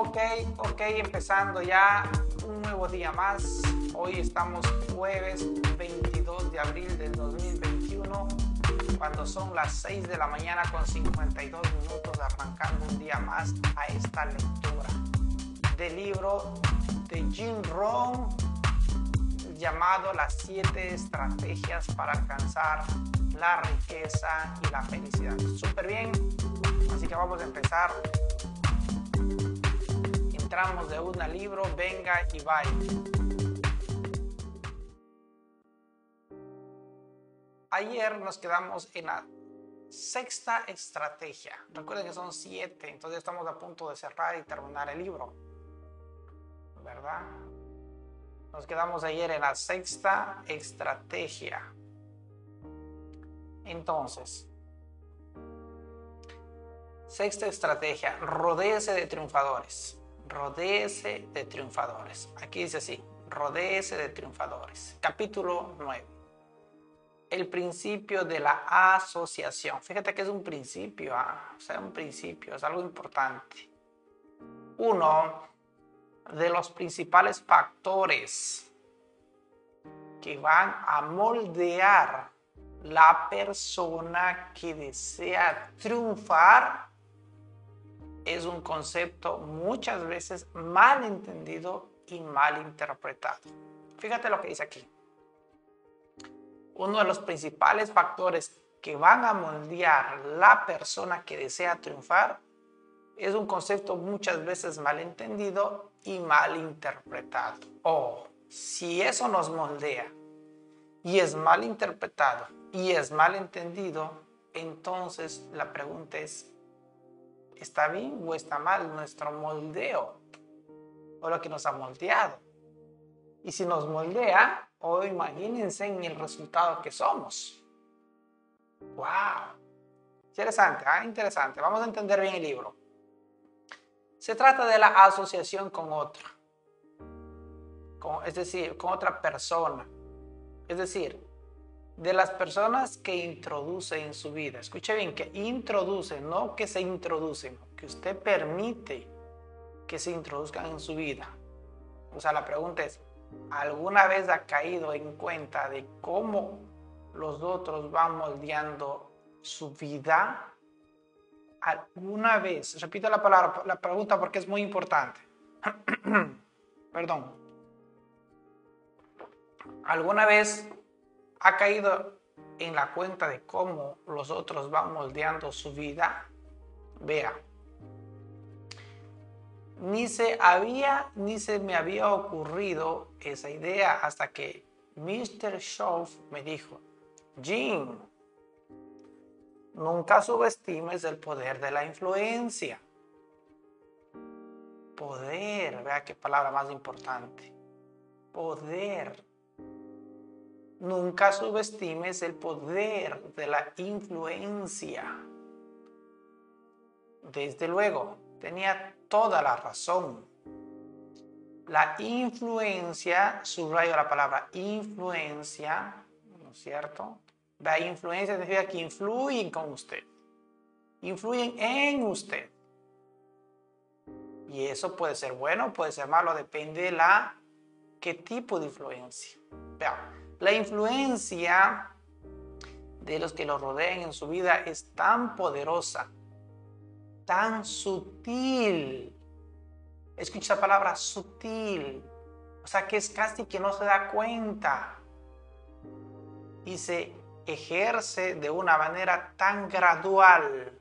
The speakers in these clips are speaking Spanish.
Ok, ok, empezando ya un nuevo día más. Hoy estamos jueves 22 de abril del 2021, cuando son las 6 de la mañana con 52 minutos, arrancando un día más a esta lectura del libro de Jim Rohn llamado Las siete estrategias para alcanzar la riqueza y la felicidad. Súper bien, así que vamos a empezar de un libro, venga y vaya. Ayer nos quedamos en la sexta estrategia. Recuerden que son siete, entonces estamos a punto de cerrar y terminar el libro. ¿Verdad? Nos quedamos ayer en la sexta estrategia. Entonces, sexta estrategia, rodéese de triunfadores rodéese de triunfadores. Aquí dice así, rodéese de triunfadores. Capítulo 9. El principio de la asociación. Fíjate que es un principio, ¿ah? o sea, un principio, es algo importante. Uno de los principales factores que van a moldear la persona que desea triunfar es un concepto muchas veces mal entendido y mal interpretado. Fíjate lo que dice aquí. Uno de los principales factores que van a moldear la persona que desea triunfar es un concepto muchas veces mal entendido y mal interpretado. O si eso nos moldea y es mal interpretado y es mal entendido, entonces la pregunta es, ¿Está bien o está mal nuestro moldeo? O lo que nos ha moldeado. Y si nos moldea, o imagínense en el resultado que somos. ¡Wow! Interesante, ¿ah? interesante. Vamos a entender bien el libro. Se trata de la asociación con otra. es decir, con otra persona. Es decir, de las personas que introduce en su vida. Escuche bien, que introduce, no que se introducen, que usted permite que se introduzcan en su vida. O sea, la pregunta es, ¿alguna vez ha caído en cuenta de cómo los otros van moldeando su vida? ¿Alguna vez? Repito la palabra, la pregunta porque es muy importante. Perdón. ¿Alguna vez ha caído en la cuenta de cómo los otros van moldeando su vida, vea, ni se había, ni se me había ocurrido esa idea hasta que Mr. Schoff me dijo, Jim, nunca subestimes el poder de la influencia. Poder, vea qué palabra más importante. Poder Nunca subestimes el poder de la influencia. Desde luego, tenía toda la razón. La influencia, subrayo la palabra influencia, ¿no es cierto? La influencia significa que influyen con usted. Influyen en usted. Y eso puede ser bueno, puede ser malo, depende de la qué tipo de influencia. Veamos. La influencia de los que lo rodean en su vida es tan poderosa, tan sutil. Escucha la palabra sutil. O sea que es casi que no se da cuenta. Y se ejerce de una manera tan gradual.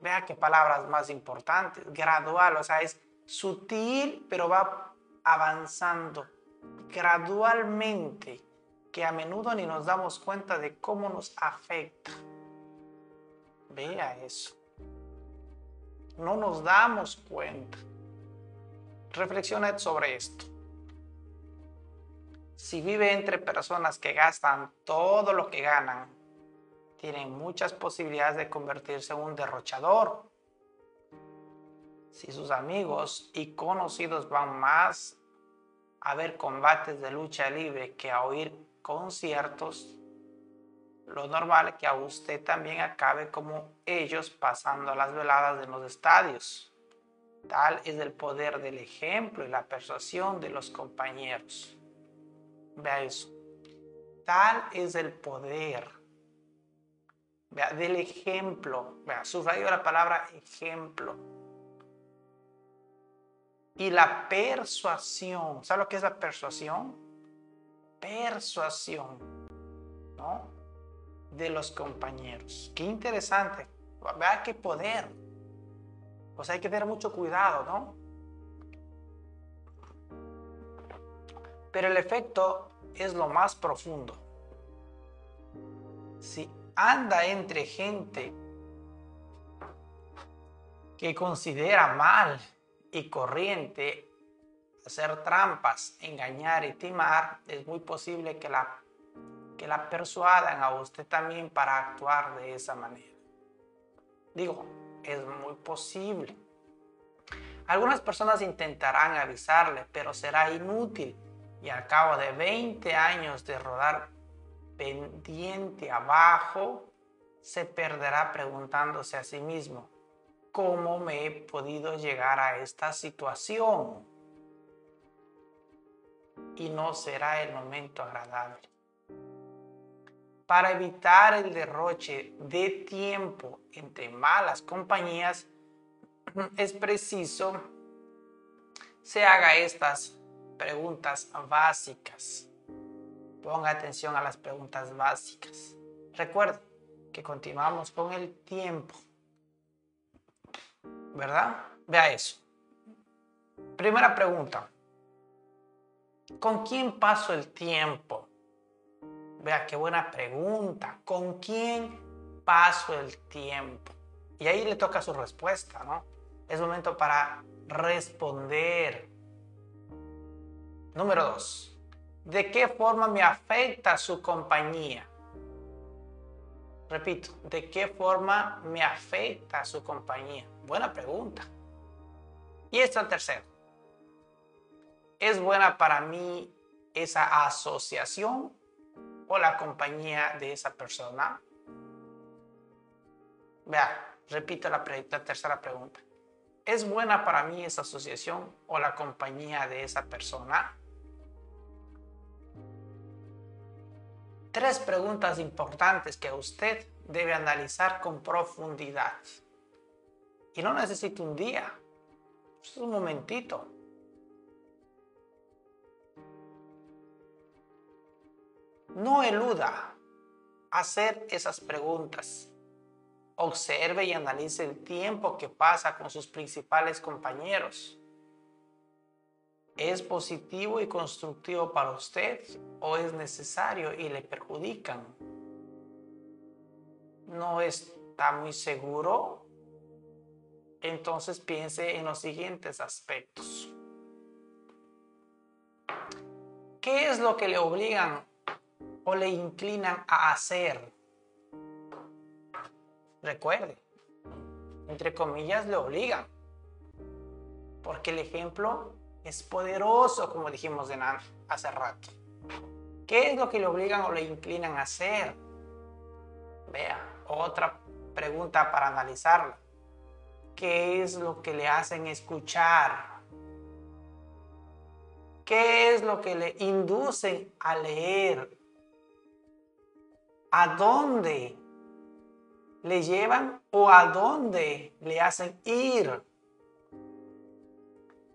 Vea qué palabras más importantes. Gradual, o sea, es sutil, pero va avanzando gradualmente que a menudo ni nos damos cuenta de cómo nos afecta. Vea eso. No nos damos cuenta. Reflexiona sobre esto. Si vive entre personas que gastan todo lo que ganan, tienen muchas posibilidades de convertirse en un derrochador. Si sus amigos y conocidos van más a ver combates de lucha libre que a oír conciertos, lo normal es que a usted también acabe como ellos pasando las veladas en los estadios. Tal es el poder del ejemplo y la persuasión de los compañeros. Vea eso. Tal es el poder vea, del ejemplo. Vea, subrayo la palabra ejemplo. Y la persuasión. ¿Sabe lo que es la persuasión? Persuasión. ¿No? De los compañeros. Qué interesante. Vea qué poder. Pues hay que tener mucho cuidado, ¿no? Pero el efecto es lo más profundo. Si anda entre gente que considera mal y corriente hacer trampas, engañar y timar, es muy posible que la, que la persuadan a usted también para actuar de esa manera. Digo, es muy posible. Algunas personas intentarán avisarle, pero será inútil y al cabo de 20 años de rodar pendiente abajo, se perderá preguntándose a sí mismo, ¿cómo me he podido llegar a esta situación? Y no será el momento agradable. Para evitar el derroche de tiempo entre malas compañías, es preciso se haga estas preguntas básicas. Ponga atención a las preguntas básicas. Recuerde que continuamos con el tiempo. ¿Verdad? Vea eso. Primera pregunta. ¿Con quién paso el tiempo? Vea qué buena pregunta. ¿Con quién paso el tiempo? Y ahí le toca su respuesta, ¿no? Es momento para responder. Número dos. ¿De qué forma me afecta su compañía? Repito, ¿de qué forma me afecta su compañía? Buena pregunta. Y esta tercera. ¿Es buena para mí esa asociación o la compañía de esa persona? Vea, repito la, la tercera pregunta. ¿Es buena para mí esa asociación o la compañía de esa persona? tres preguntas importantes que usted debe analizar con profundidad. Y no necesita un día, es un momentito. No eluda hacer esas preguntas. Observe y analice el tiempo que pasa con sus principales compañeros es positivo y constructivo para usted o es necesario y le perjudican. No está muy seguro. Entonces piense en los siguientes aspectos. ¿Qué es lo que le obligan o le inclinan a hacer? Recuerde, entre comillas le obligan, porque el ejemplo es poderoso, como dijimos de hace rato. ¿Qué es lo que le obligan o le inclinan a hacer? Vea, otra pregunta para analizarla. ¿Qué es lo que le hacen escuchar? ¿Qué es lo que le inducen a leer? ¿A dónde le llevan o a dónde le hacen ir?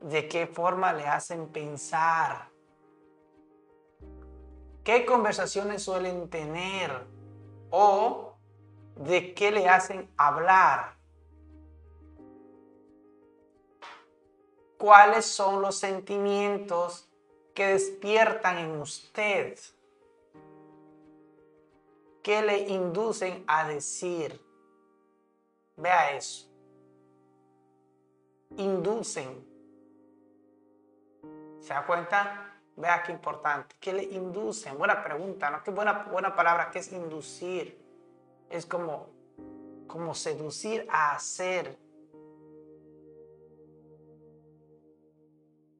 de qué forma le hacen pensar, qué conversaciones suelen tener o de qué le hacen hablar. ¿Cuáles son los sentimientos que despiertan en usted? ¿Qué le inducen a decir? Vea eso. Inducen ¿Se da cuenta? Vea qué importante. ¿Qué le inducen? Buena pregunta, ¿no? Qué buena, buena palabra. ¿Qué es inducir? Es como, como seducir a hacer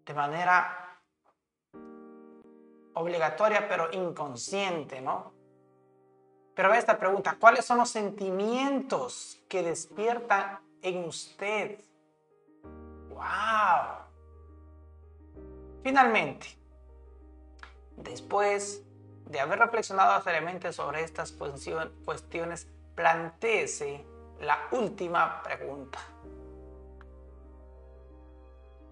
de manera obligatoria pero inconsciente, ¿no? Pero esta pregunta, ¿cuáles son los sentimientos que despiertan en usted? ¡Wow! Finalmente, después de haber reflexionado seriamente sobre estas cuestiones, planteese la última pregunta.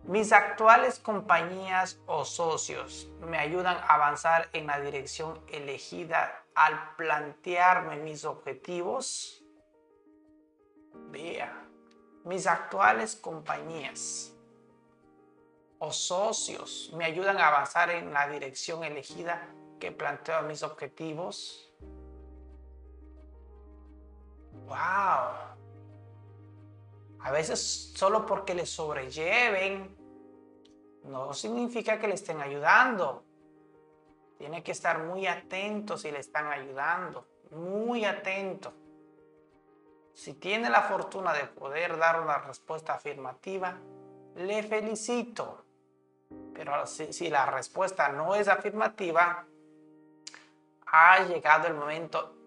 Mis actuales compañías o socios me ayudan a avanzar en la dirección elegida al plantearme mis objetivos. Vea, mis actuales compañías o socios me ayudan a avanzar en la dirección elegida que planteo mis objetivos. ¡Wow! A veces solo porque les sobrelleven no significa que le estén ayudando. Tiene que estar muy atento si le están ayudando, muy atento. Si tiene la fortuna de poder dar una respuesta afirmativa, le felicito. Pero si, si la respuesta no es afirmativa, ha llegado el momento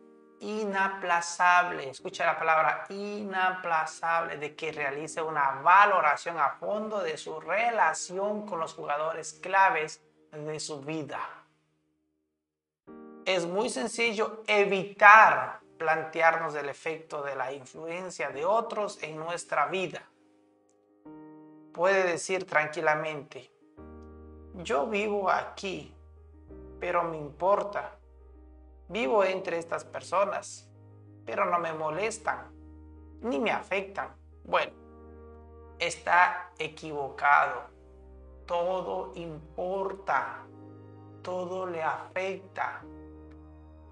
inaplazable, escucha la palabra inaplazable, de que realice una valoración a fondo de su relación con los jugadores claves de su vida. Es muy sencillo evitar plantearnos el efecto de la influencia de otros en nuestra vida. Puede decir tranquilamente, yo vivo aquí, pero me importa Vivo entre estas personas, pero no me molestan ni me afectan. Bueno, está equivocado. Todo importa. Todo le afecta.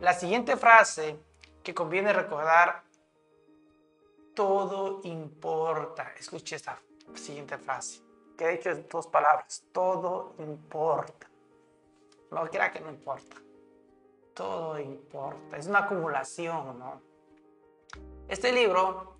La siguiente frase que conviene recordar, todo importa. Escuche esta siguiente frase, que de hecho es dos palabras, todo importa. No crea que no importa todo importa, es una acumulación, ¿no? Este libro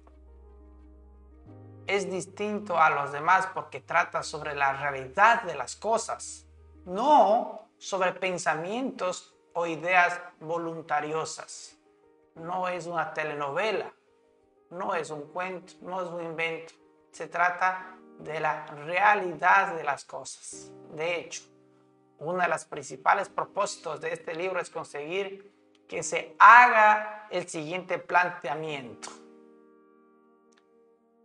es distinto a los demás porque trata sobre la realidad de las cosas, no sobre pensamientos o ideas voluntariosas. No es una telenovela, no es un cuento, no es un invento. Se trata de la realidad de las cosas. De hecho, uno de los principales propósitos de este libro es conseguir que se haga el siguiente planteamiento.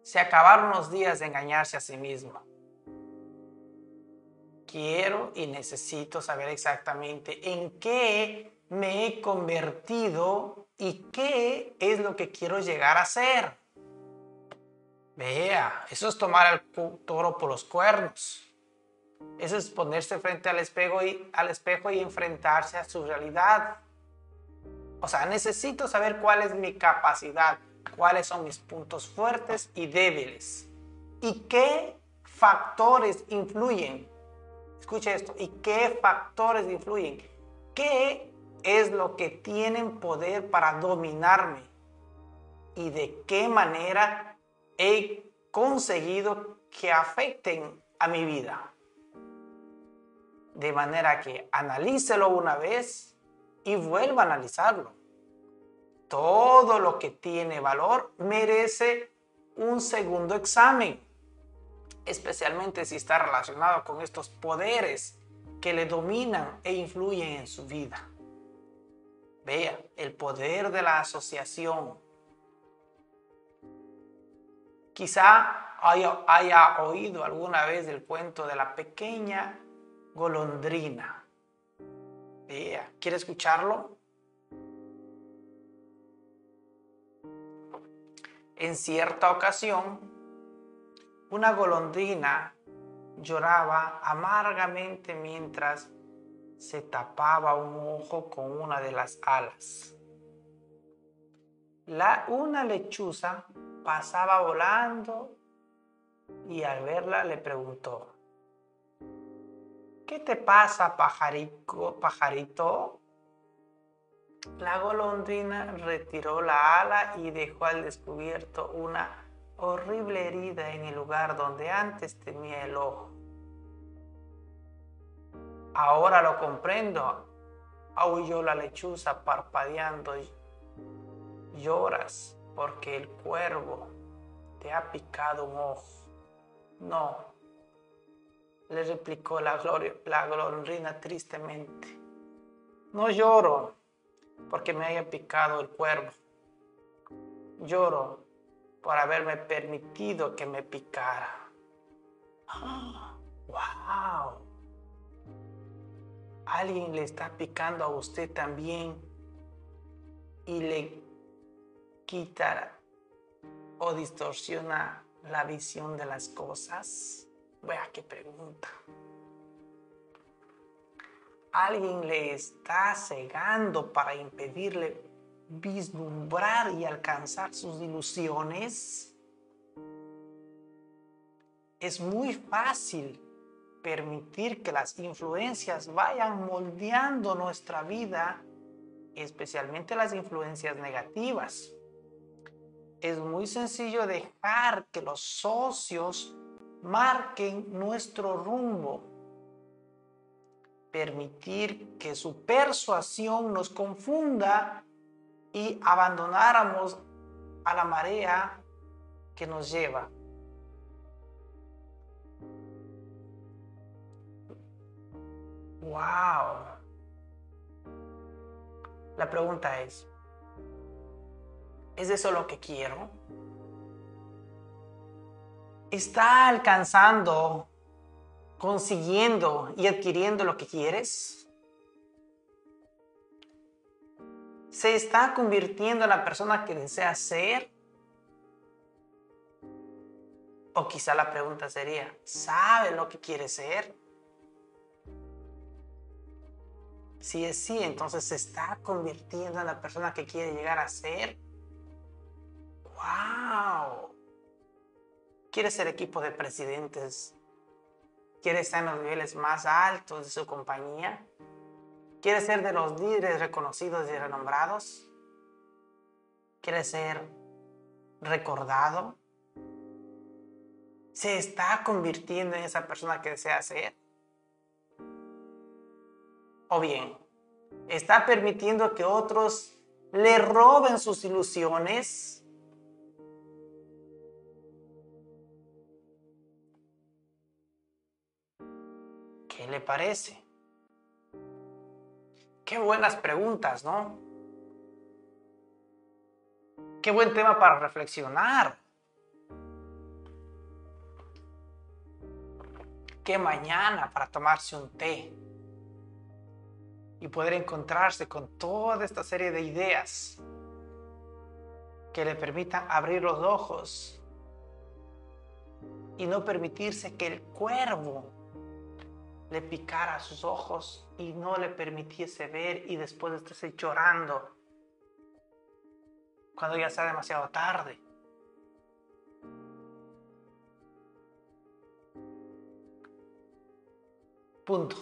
Se acabaron los días de engañarse a sí mismo. Quiero y necesito saber exactamente en qué me he convertido y qué es lo que quiero llegar a ser. Vea, eso es tomar el toro por los cuernos. Eso es ponerse frente al espejo y, al espejo y enfrentarse a su realidad. O sea, necesito saber cuál es mi capacidad, cuáles son mis puntos fuertes y débiles. Y qué factores influyen. Escuche esto. ¿Y qué factores influyen? ¿Qué es lo que tienen poder para dominarme? ¿Y de qué manera he conseguido que afecten a mi vida? De manera que analícelo una vez y vuelva a analizarlo. Todo lo que tiene valor merece un segundo examen, especialmente si está relacionado con estos poderes que le dominan e influyen en su vida. Vea, el poder de la asociación. Quizá haya, oído alguna vez el cuento de la pequeña golondrina. ¿quiere escucharlo? En cierta ocasión, una golondrina lloraba amargamente mientras se tapaba un ojo con una de las alas. La, una lechuza pasaba volando y al verla le preguntó, ¿Qué te pasa, pajarito? pajarito? La golondrina retiró la ala y dejó al descubierto una horrible herida en el lugar donde antes tenía el ojo. Ahora lo comprendo, aulló la lechuza parpadeando. Lloras porque el cuervo te ha picado un ojo. No, Le replicó la, golondrina tristemente. No lloro porque me haya picado el cuervo. Lloro por haberme permitido que me picara. ¡Wow! Alguien le está picando a usted también y le quita o distorsiona la visión de las cosas. Vea qué pregunta. Alguien le está cegando para impedirle vislumbrar y alcanzar sus ilusiones. Es muy fácil permitir que las influencias vayan moldeando nuestra vida, especialmente las influencias negativas. Es muy sencillo dejar que los socios marquen nuestro rumbo. Permitir que su persuasión nos confunda y abandonáramos a la marea que nos lleva. Wow. La pregunta es, ¿es eso lo que quiero? ¿Está alcanzando, consiguiendo y adquiriendo lo que quieres? ¿Se está convirtiendo en la persona que desea ser? O quizá la pregunta sería, ¿sabe lo que quiere ser? Si es sí, entonces se está convirtiendo en la persona que quiere llegar a ser. ¡Wow! ¿Quiere ser equipo de presidentes? ¿Quiere estar en los niveles más altos de su compañía? ¿Quiere ser de los líderes reconocidos y renombrados? ¿Quiere ser recordado? ¿Se está convirtiendo en esa persona que desea ser? ¿O bien, está permitiendo que otros le roben sus ilusiones? ¿Qué le parece? Qué buenas preguntas, ¿no? Qué buen tema para reflexionar. Qué mañana para tomarse un té y poder encontrarse con toda esta serie de ideas que le permitan abrir los ojos y no permitirse que el cuervo le picara sus ojos y no le permitiese ver y después esté llorando cuando ya sea demasiado tarde. Punto.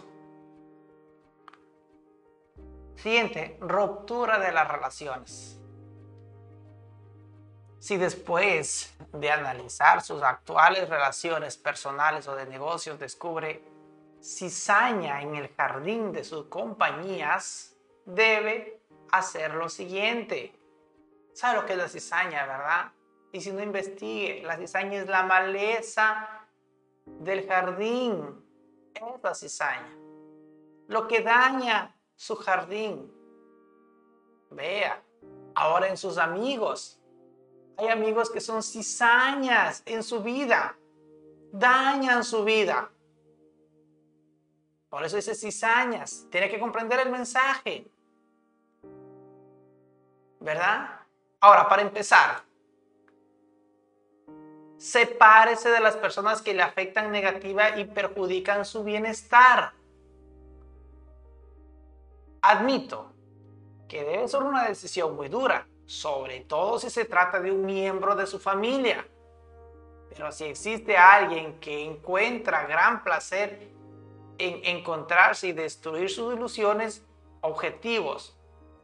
Siguiente, ruptura de las relaciones. Si después de analizar sus actuales relaciones personales o de negocios descubre cizaña en el jardín de sus compañías, debe hacer lo siguiente. ¿Sabe lo que es la cizaña, verdad? Y si no investigue, la cizaña es la maleza del jardín. Es la cizaña. Lo que daña su jardín. Vea, ahora en sus amigos. Hay amigos que son cizañas en su vida. Dañan su vida. Por eso dice cizañas. Tiene que comprender el mensaje. ¿Verdad? Ahora, para empezar, sepárese de las personas que le afectan negativa y perjudican su bienestar. Admito que debe ser una decisión muy dura, sobre todo si se trata de un miembro de su familia. Pero si existe alguien que encuentra gran placer en encontrarse y destruir sus ilusiones, objetivos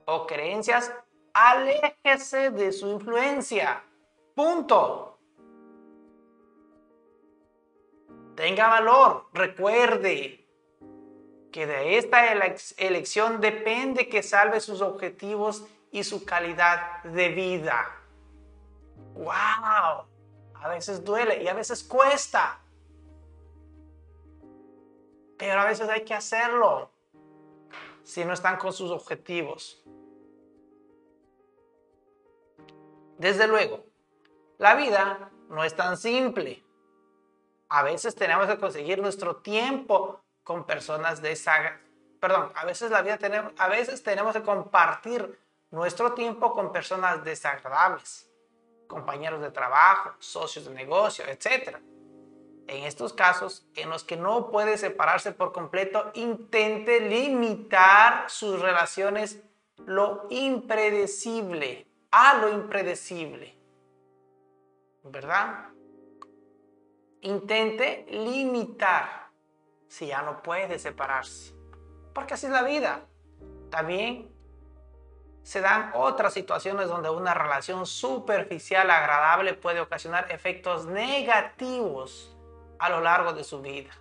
o creencias, aléjese de su influencia. Punto. Tenga valor, recuerde que de esta elección depende que salve sus objetivos y su calidad de vida. ¡Wow! A veces duele y a veces cuesta. Pero a veces hay que hacerlo si no están con sus objetivos. Desde luego, la vida no es tan simple. A veces tenemos que conseguir nuestro tiempo con personas de esa... Perdón, a veces la vida tenemos, a veces tenemos que compartir nuestro tiempo con personas desagradables, compañeros de trabajo, socios de negocio, etc. En estos casos en los que no puede separarse por completo, intente limitar sus relaciones lo impredecible, a lo impredecible. ¿Verdad? Intente limitar si ya no puede separarse. Porque así es la vida. También se dan otras situaciones donde una relación superficial agradable puede ocasionar efectos negativos a lo largo de su vida.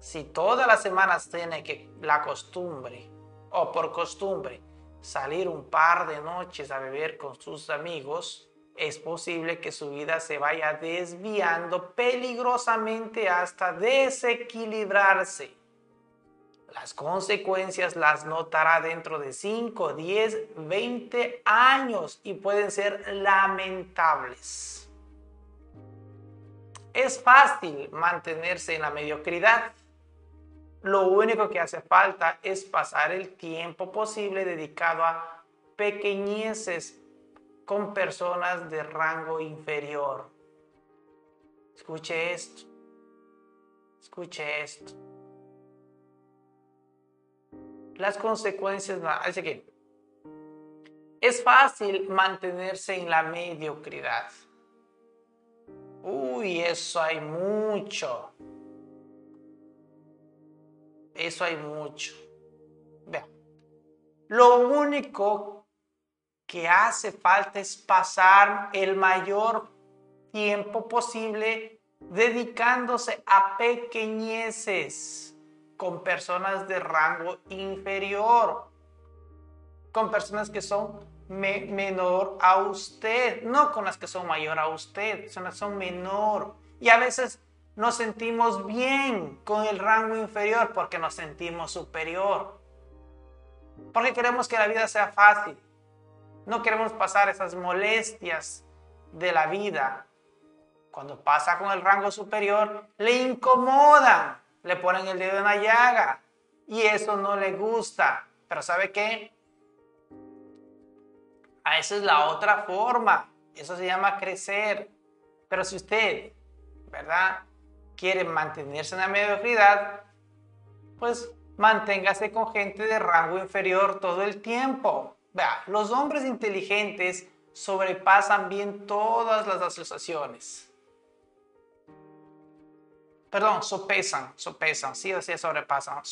Si todas las semanas tiene que la costumbre o por costumbre salir un par de noches a beber con sus amigos, es posible que su vida se vaya desviando peligrosamente hasta desequilibrarse. Las consecuencias las notará dentro de 5, 10, 20 años y pueden ser lamentables. Es fácil mantenerse en la mediocridad. Lo único que hace falta es pasar el tiempo posible dedicado a pequeñeces con personas de rango inferior. Escuche esto. Escuche esto. Las consecuencias, así que es fácil mantenerse en la mediocridad. Uy, eso hay mucho. Eso hay mucho. Vean. Lo único que hace falta es pasar el mayor tiempo posible dedicándose a pequeñeces con personas de rango inferior, con personas que son menor a usted, no con las que son mayor a usted, son las que son menor. Y a veces nos sentimos bien con el rango inferior porque nos sentimos superior. Porque queremos que la vida sea fácil. No queremos pasar esas molestias de la vida. Cuando pasa con el rango superior, le incomodan, le ponen el dedo en la llaga y eso no le gusta. Pero ¿sabe qué? A esa es la otra forma. Eso se llama crecer. Pero si usted, ¿verdad? Quiere mantenerse en la mediocridad, pues manténgase con gente de rango inferior todo el tiempo. Vea, los hombres inteligentes sobrepasan bien todas las asociaciones. Perdón, sopesan, sopesan, sí o sí sobrepasan.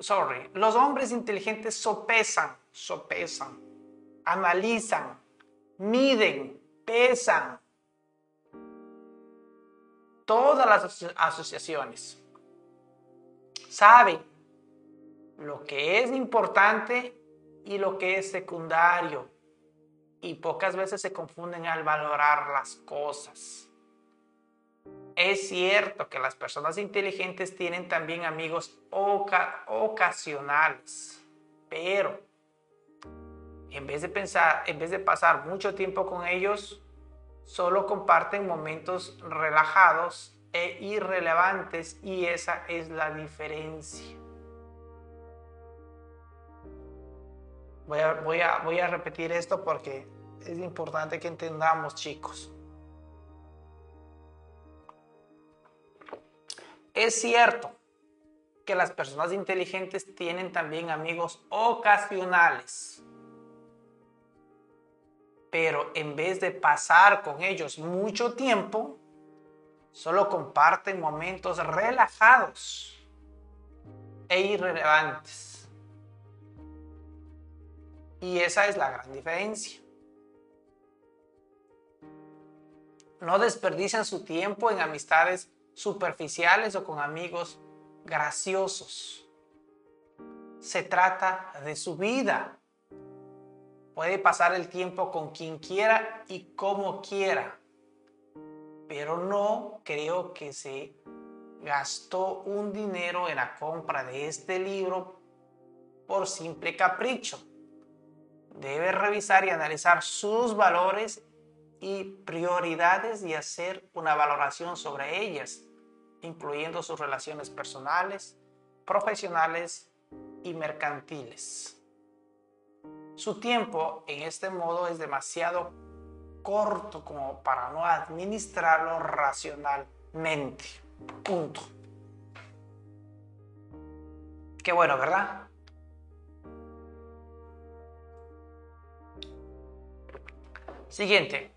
sorry. Los hombres inteligentes sopesan, sopesan analizan, miden, pesan todas las asociaciones. Saben lo que es importante y lo que es secundario. Y pocas veces se confunden al valorar las cosas. Es cierto que las personas inteligentes tienen también amigos ocasionales, pero en vez de pensar, en vez de pasar mucho tiempo con ellos, solo comparten momentos relajados e irrelevantes y esa es la diferencia. Voy a, voy a, voy a repetir esto porque es importante que entendamos, chicos. Es cierto que las personas inteligentes tienen también amigos ocasionales pero en vez de pasar con ellos mucho tiempo, solo comparten momentos relajados e irrelevantes. Y esa es la gran diferencia. No desperdician su tiempo en amistades superficiales o con amigos graciosos. Se trata de su vida, Puede pasar el tiempo con quien quiera y como quiera, pero no creo que se gastó un dinero en la compra de este libro por simple capricho. Debe revisar y analizar sus valores y prioridades y hacer una valoración sobre ellas, incluyendo sus relaciones personales, profesionales y mercantiles. Su tiempo en este modo es demasiado corto como para no administrarlo racionalmente. Punto. Qué bueno, ¿verdad? Siguiente.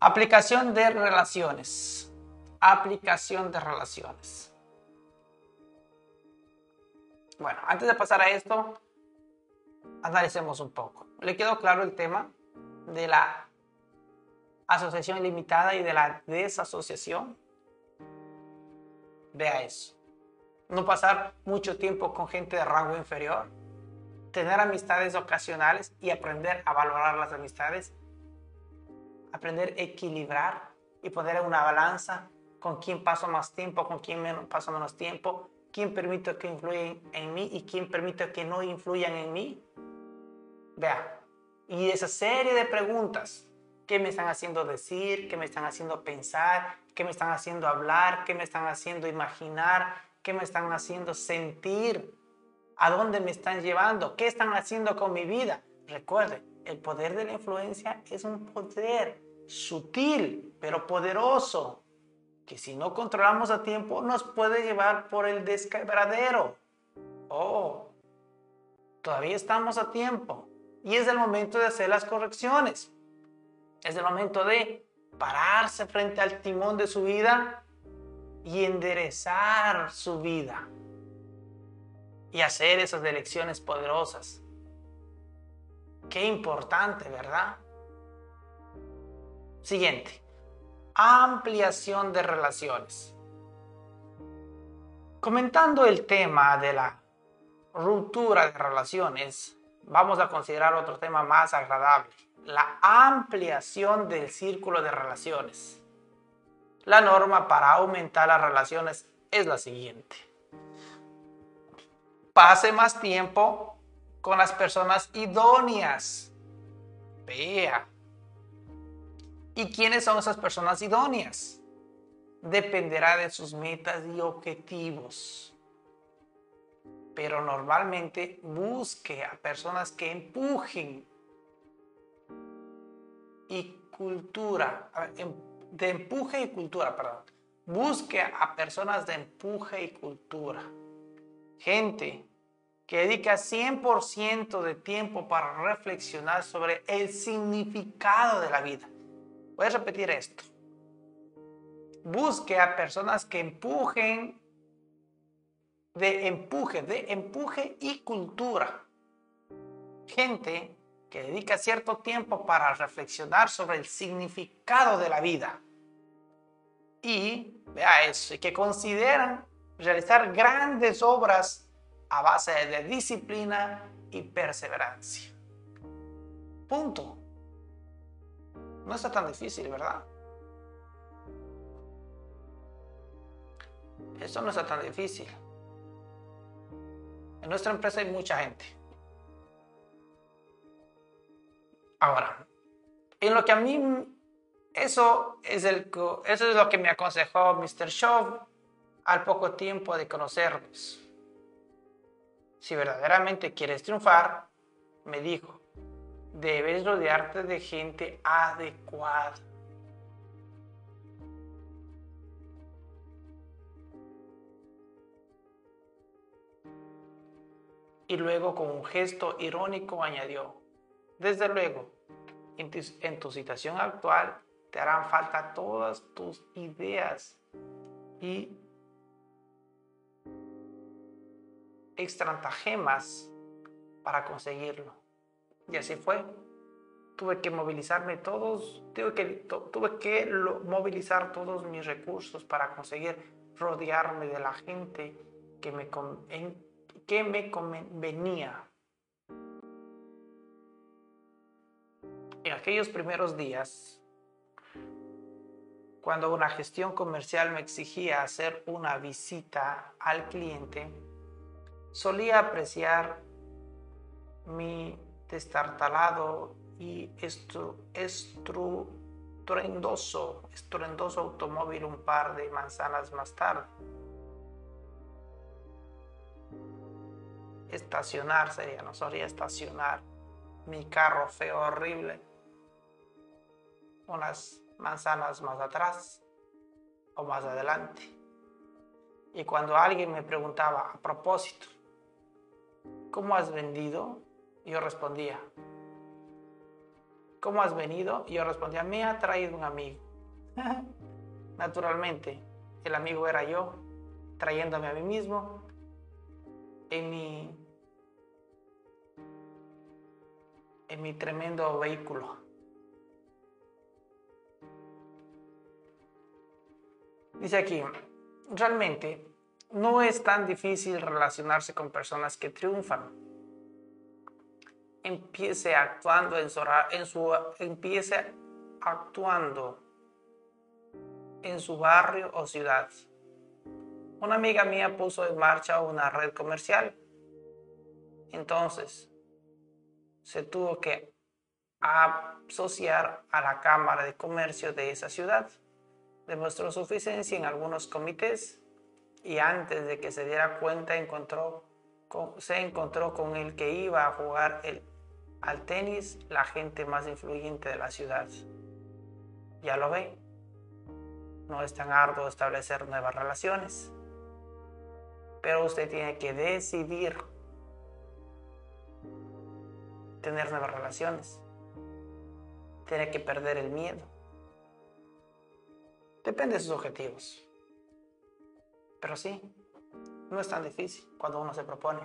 Aplicación de relaciones. Aplicación de relaciones. Bueno, antes de pasar a esto, analicemos un poco. ¿Le quedó claro el tema de la asociación limitada y de la desasociación? Vea eso. No pasar mucho tiempo con gente de rango inferior. Tener amistades ocasionales y aprender a valorar las amistades. Aprender a equilibrar y poner en una balanza con quién paso más tiempo, con quién paso menos tiempo, quién permito que influyan en mí y quién permito que no influyan en mí. Vea, y esa serie de preguntas que me están haciendo decir, que me están haciendo pensar, que me están haciendo hablar, que me están haciendo imaginar, que me están haciendo sentir, a dónde me están llevando, qué están haciendo con mi vida. Recuerde, el poder de la influencia es un poder sutil, pero poderoso, que si no controlamos a tiempo nos puede llevar por el desquebradero. Oh, todavía estamos a tiempo y es el momento de hacer las correcciones. Es el momento de pararse frente al timón de su vida y enderezar su vida y hacer esas elecciones poderosas. Qué importante, ¿verdad? Siguiente, ampliación de relaciones. Comentando el tema de la ruptura de relaciones, vamos a considerar otro tema más agradable la ampliación del círculo de relaciones. La norma para aumentar las relaciones es la siguiente. Pase más tiempo con las personas idóneas. Vea. ¿Y quiénes son esas personas idóneas? Dependerá de sus metas y objetivos. Pero normalmente busque a personas que empujen y cultura, em, de empuje y cultura, perdón. Busque a personas de empuje y cultura. Gente que dedica 100% de tiempo para reflexionar sobre el significado de la vida. Voy a repetir esto. Busque a personas que empujen, de empuje, de empuje y cultura. Gente que dedica cierto tiempo para reflexionar sobre el significado de la vida. Y, vea eso, y que consideran realizar grandes obras a base de disciplina y perseverancia. Punto. No está tan difícil, ¿verdad? Eso no está tan difícil. En nuestra empresa hay mucha gente Ahora, en lo que a mí, eso es, el, eso es lo que me aconsejó Mr. Shaw al poco tiempo de conocernos. Si verdaderamente quieres triunfar, me dijo, debes rodearte de gente adecuada. Y luego con un gesto irónico añadió, desde luego, en tu, situación actual te harán falta todas tus ideas y estratagemas para conseguirlo. Y así fue. Tuve que movilizarme todos, tuve que, tuve que movilizar todos mis recursos para conseguir rodearme de la gente que me, que me convenía en aquellos primeros días, cuando una gestión comercial me exigía hacer una visita al cliente, solía apreciar mi destartalado y estruendoso, estruendoso automóvil un par de manzanas más tarde. Estacionar sería, no solía estacionar mi carro feo, horrible, unas manzanas más atrás o más adelante. Y cuando alguien me preguntaba a propósito, ¿cómo has vendido? Yo respondía, ¿cómo has venido? Yo respondía, me ha traído un amigo. Naturalmente, el amigo era yo, trayéndome a mí mismo en mi, en mi tremendo vehículo. Dice aquí, realmente no es tan difícil relacionarse con personas que triunfan. Empiece actuando en su, en su empiece actuando en su barrio o ciudad. Una amiga mía puso en marcha una red comercial. Entonces, se tuvo que asociar a la Cámara de Comercio de esa ciudad demostró suficiencia en algunos comités y antes de que se diera cuenta encontró se encontró con el que iba a jugar al tenis la gente más influyente de la ciudad. Ya lo ve, no es tan arduo establecer nuevas relaciones, pero usted tiene que decidir tener nuevas relaciones, tiene que perder el miedo Depende de sus objetivos. Pero sí, no es tan difícil cuando uno se propone.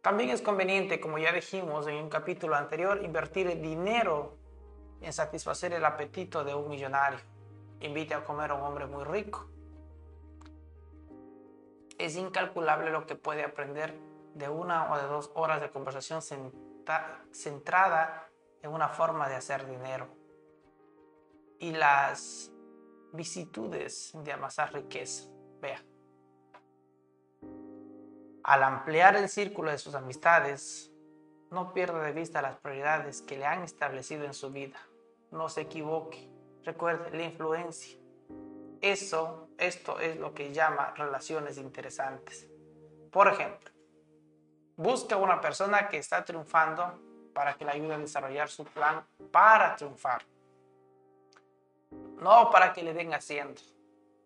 También es conveniente, como ya dijimos en un capítulo anterior, invertir dinero en satisfacer el apetito de un millonario. Invite a comer a un hombre muy rico. Es incalculable lo que puede aprender de una o de dos horas de conversación centrada en una forma de hacer dinero y las vicitudes de amasar riqueza. Vea. Al ampliar el círculo de sus amistades, no pierda de vista las prioridades que le han establecido en su vida. No se equivoque. Recuerde la influencia. Eso, esto es lo que llama relaciones interesantes. Por ejemplo, busca una persona que está triunfando para que le ayude a desarrollar su plan para triunfar. No para que le den haciendo.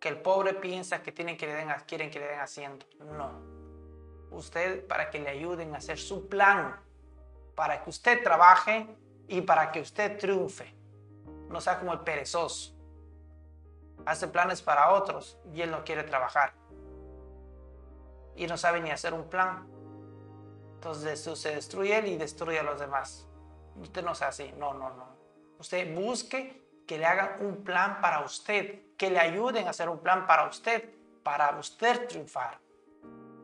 Que el pobre piensa que tienen que le den, quieren que le den haciendo. No. Usted para que le ayuden a hacer su plan. Para que usted trabaje y para que usted triunfe. No sea como el perezoso. Hace planes para otros y él no quiere trabajar. Y no sabe ni hacer un plan. Entonces se destruye él y destruye a los demás. Usted no sea así, no, no, no. Usted busque que le hagan un plan para usted, que le ayuden a hacer un plan para usted, para usted triunfar.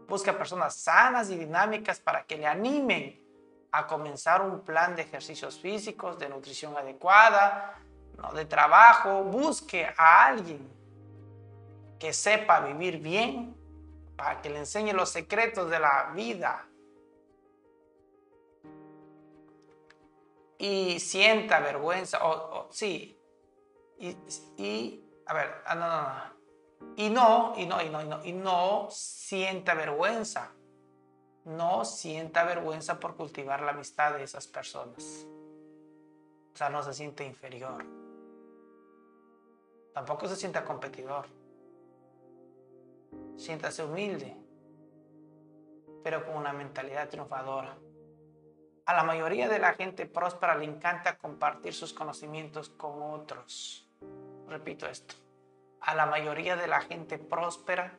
Busque personas sanas y dinámicas para que le animen a comenzar un plan de ejercicios físicos, de nutrición adecuada, ¿no? de trabajo. Busque a alguien que sepa vivir bien, para que le enseñe los secretos de la vida, y sienta vergüenza, o, sí, y, a ver, ah, no, no, no, y no, y no, y no, y no, y no sienta vergüenza, no sienta vergüenza por cultivar la amistad de esas personas. O sea, no se siente inferior. Tampoco se sienta competidor. Siéntase humilde, pero con una mentalidad triunfadora. A la mayoría de la gente próspera le encanta compartir sus conocimientos con otros. Repito esto. A la mayoría de la gente próspera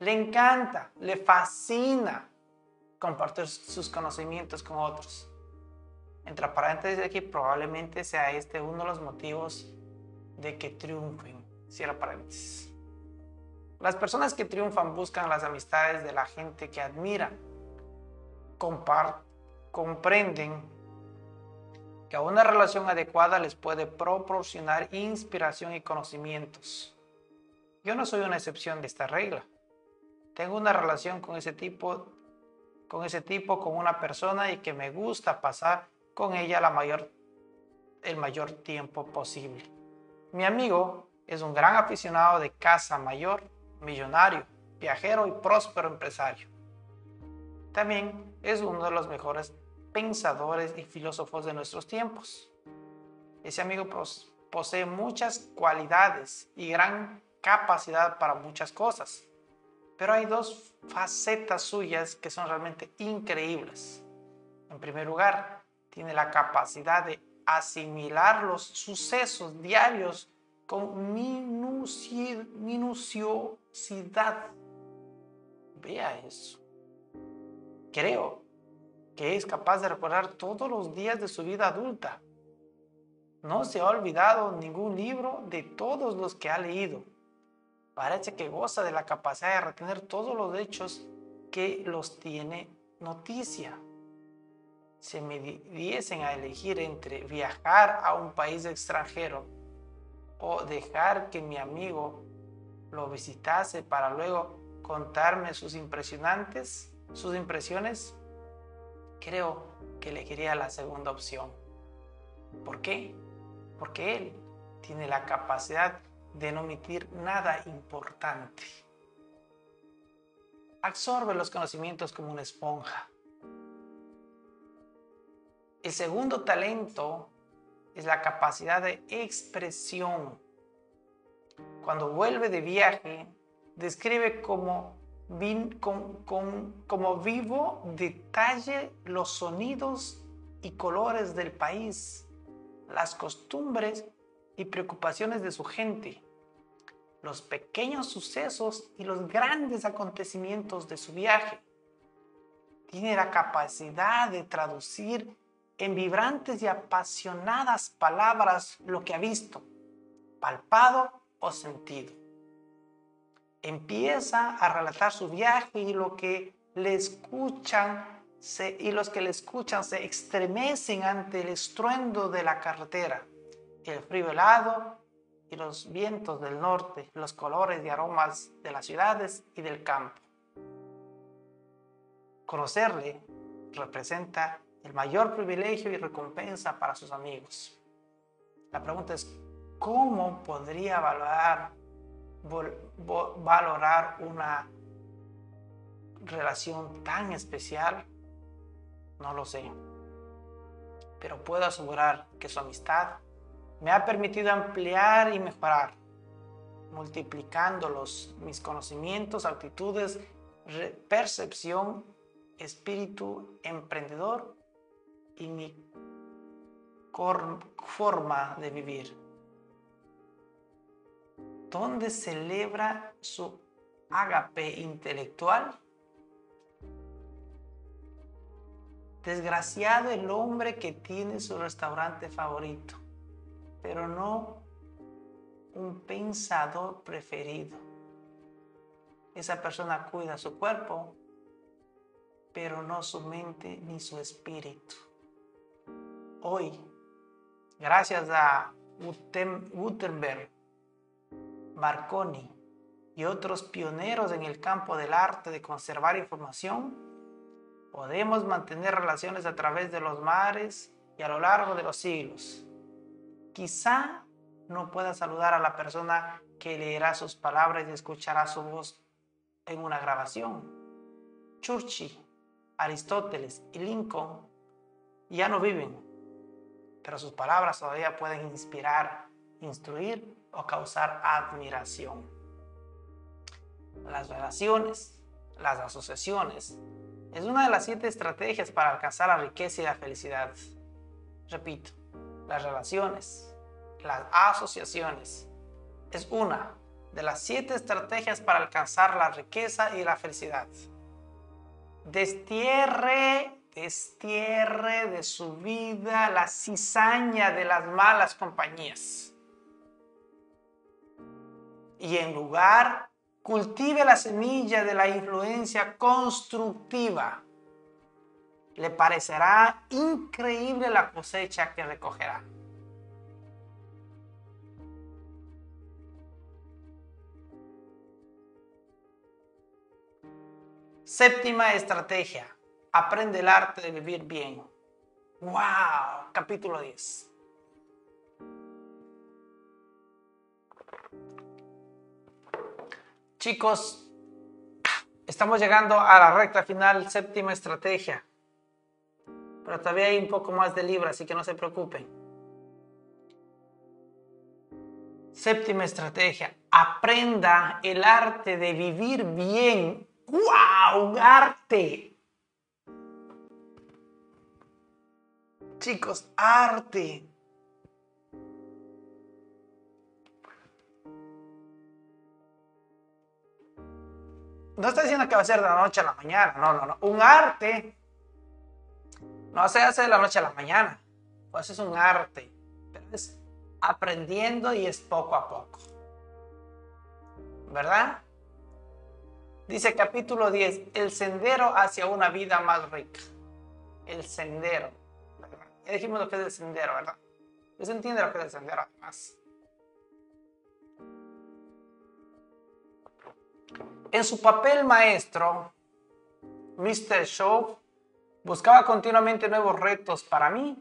le encanta, le fascina compartir sus conocimientos con otros. Entre paréntesis aquí, probablemente sea este uno de los motivos de que triunfen. Cierra paréntesis. Las personas que triunfan buscan las amistades de la gente que admira, comparten comprenden que a una relación adecuada les puede proporcionar inspiración y conocimientos. Yo no soy una excepción de esta regla. Tengo una relación con ese tipo, con ese tipo, con una persona y que me gusta pasar con ella el mayor tiempo posible. Mi amigo es un gran aficionado de casa mayor, millonario, viajero y próspero empresario. También es uno de los mejores pensadores y filósofos de nuestros tiempos. Ese amigo posee muchas cualidades y gran capacidad para muchas cosas, pero hay dos facetas suyas que son realmente increíbles. En primer lugar, tiene la capacidad de asimilar los sucesos diarios con minuciosidad. Vea eso. Creo que es capaz de recordar todos los días de su vida adulta. No se ha olvidado ningún libro de todos los que ha leído. Parece que goza de la capacidad de retener todos los hechos que los tiene noticia. Si me diesen a elegir entre viajar a un país extranjero o dejar que mi amigo lo visitase para luego contarme sus impresionantes, sus impresiones, creo que elegiría la segunda opción. ¿Por qué? Porque él tiene la capacidad de no omitir nada importante. Absorbe los conocimientos como una esponja. El segundo talento es la capacidad de expresión. Cuando vuelve de viaje, describe como vivo detalle los sonidos y colores del país, las costumbres y preocupaciones de su gente, los pequeños sucesos y los grandes acontecimientos de su viaje. Tiene la capacidad de traducir en vibrantes y apasionadas palabras lo que ha visto, palpado o sentido empieza a relatar su viaje y lo que le escuchan y los que le escuchan se estremecen ante el estruendo de la carretera, el frío helado y los vientos del norte, los colores y aromas de las ciudades y del campo. Conocerle representa el mayor privilegio y recompensa para sus amigos. La pregunta es, ¿cómo podría valorar valorar una relación tan especial? No lo sé. Pero puedo asegurar que su amistad me ha permitido ampliar y mejorar, multiplicando los, mis conocimientos, actitudes, percepción, espíritu emprendedor y mi forma de vivir donde celebra su ágape intelectual. Desgraciado el hombre que tiene su restaurante favorito, pero no un pensador preferido. Esa persona cuida su cuerpo, pero no su mente ni su espíritu. Hoy, gracias a Gutenberg, Marconi y otros pioneros en el campo del arte de conservar información, podemos mantener relaciones a través de los mares y a lo largo de los siglos. Quizá no pueda saludar a la persona que leerá sus palabras y escuchará su voz en una grabación. Churchill, Aristóteles y Lincoln ya no viven, pero sus palabras todavía pueden inspirar, instruir o causar admiración. Las relaciones, las asociaciones, es una de las siete estrategias para alcanzar la riqueza y la felicidad. Repito, las relaciones, las asociaciones, es una de las siete estrategias para alcanzar la riqueza y la felicidad. Destierre, destierre de su vida la cizaña de las malas compañías y en lugar cultive la semilla de la influencia constructiva. le parecerá increíble la cosecha que recogerá. Séptima estrategia. Aprende el arte de vivir bien. ¡Wow! Capítulo 10. Chicos, estamos llegando a la recta final, séptima estrategia. Pero todavía hay un poco más de libro, así que no se preocupen. Séptima estrategia. Aprenda el arte de vivir bien. ¡Wow! Arte. Chicos, arte. No estoy diciendo que va a ser de la noche a la mañana, no, no, no. Un arte no se hace de la noche a la mañana. Pues es un arte, pero es aprendiendo y es poco a poco. ¿Verdad? Dice capítulo 10, el sendero hacia una vida más rica. El sendero. Ya dijimos lo que es el sendero, ¿verdad? Se entiende lo que es el sendero además. En su papel maestro, Mr. Shaw buscaba continuamente nuevos retos para mí.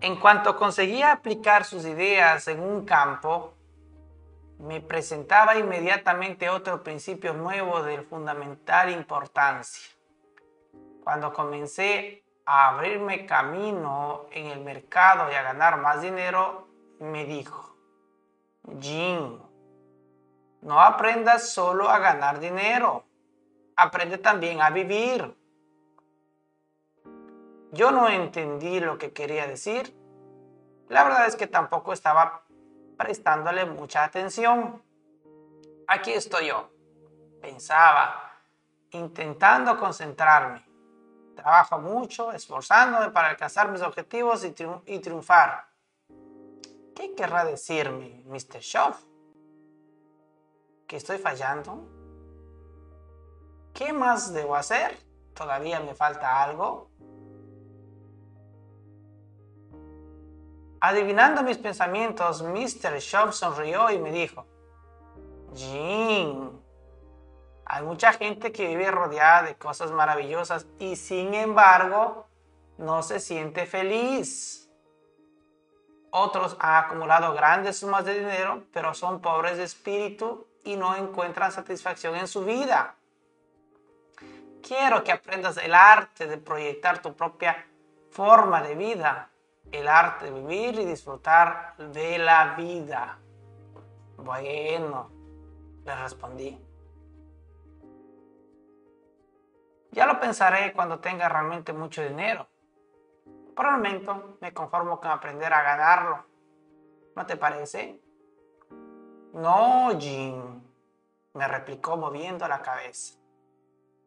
En cuanto conseguía aplicar sus ideas en un campo, me presentaba inmediatamente otro principio nuevo de fundamental importancia. Cuando comencé a abrirme camino en el mercado y a ganar más dinero, me dijo, Jim, no aprendas solo a ganar dinero, aprende también a vivir. Yo no entendí lo que quería decir. La verdad es que tampoco estaba prestándole mucha atención. Aquí estoy yo. Pensaba, intentando concentrarme. Trabajo mucho, esforzándome para alcanzar mis objetivos y, triunfar. ¿Qué querrá decirme, Mr. Shaw? ¿Que estoy fallando? ¿Qué más debo hacer? ¿Todavía me falta algo? Adivinando mis pensamientos, Mr. Shaw sonrió y me dijo, Jim, hay mucha gente que vive rodeada de cosas maravillosas y sin embargo no se siente feliz. Otros han acumulado grandes sumas de dinero, pero son pobres de espíritu y no encuentran satisfacción en su vida. Quiero que aprendas el arte de proyectar tu propia forma de vida, el arte de vivir y disfrutar de la vida. Bueno, le respondí. Ya lo pensaré cuando tenga realmente mucho dinero. Por el momento me conformo con aprender a ganarlo. ¿No te parece? No, Jim, me replicó moviendo la cabeza.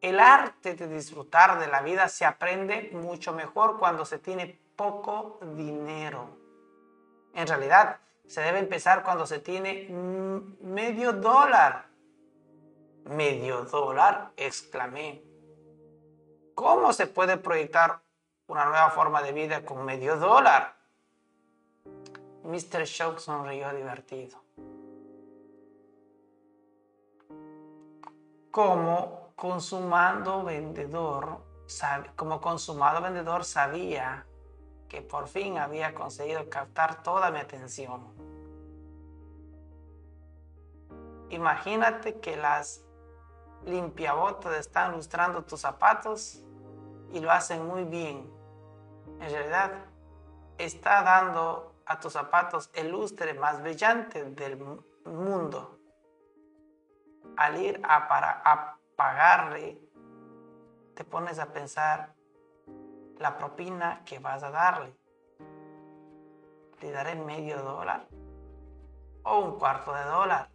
El arte de disfrutar de la vida se aprende mucho mejor cuando se tiene poco dinero. En realidad, se debe empezar cuando se tiene medio dólar. ¿Medio dólar? exclamé. ¿Cómo se puede proyectar una nueva forma de vida con medio dólar. Mr. Shock sonrió divertido. Como consumado vendedor, como consumado vendedor sabía que por fin había conseguido captar toda mi atención. Imagínate que las limpiabotas están lustrando tus zapatos y lo hacen muy bien en realidad está dando a tus zapatos el lustre más brillante del mundo. Al ir a, para, pagarle, te pones a pensar la propina que vas a darle. ¿Le daré medio dólar o un cuarto de dólar?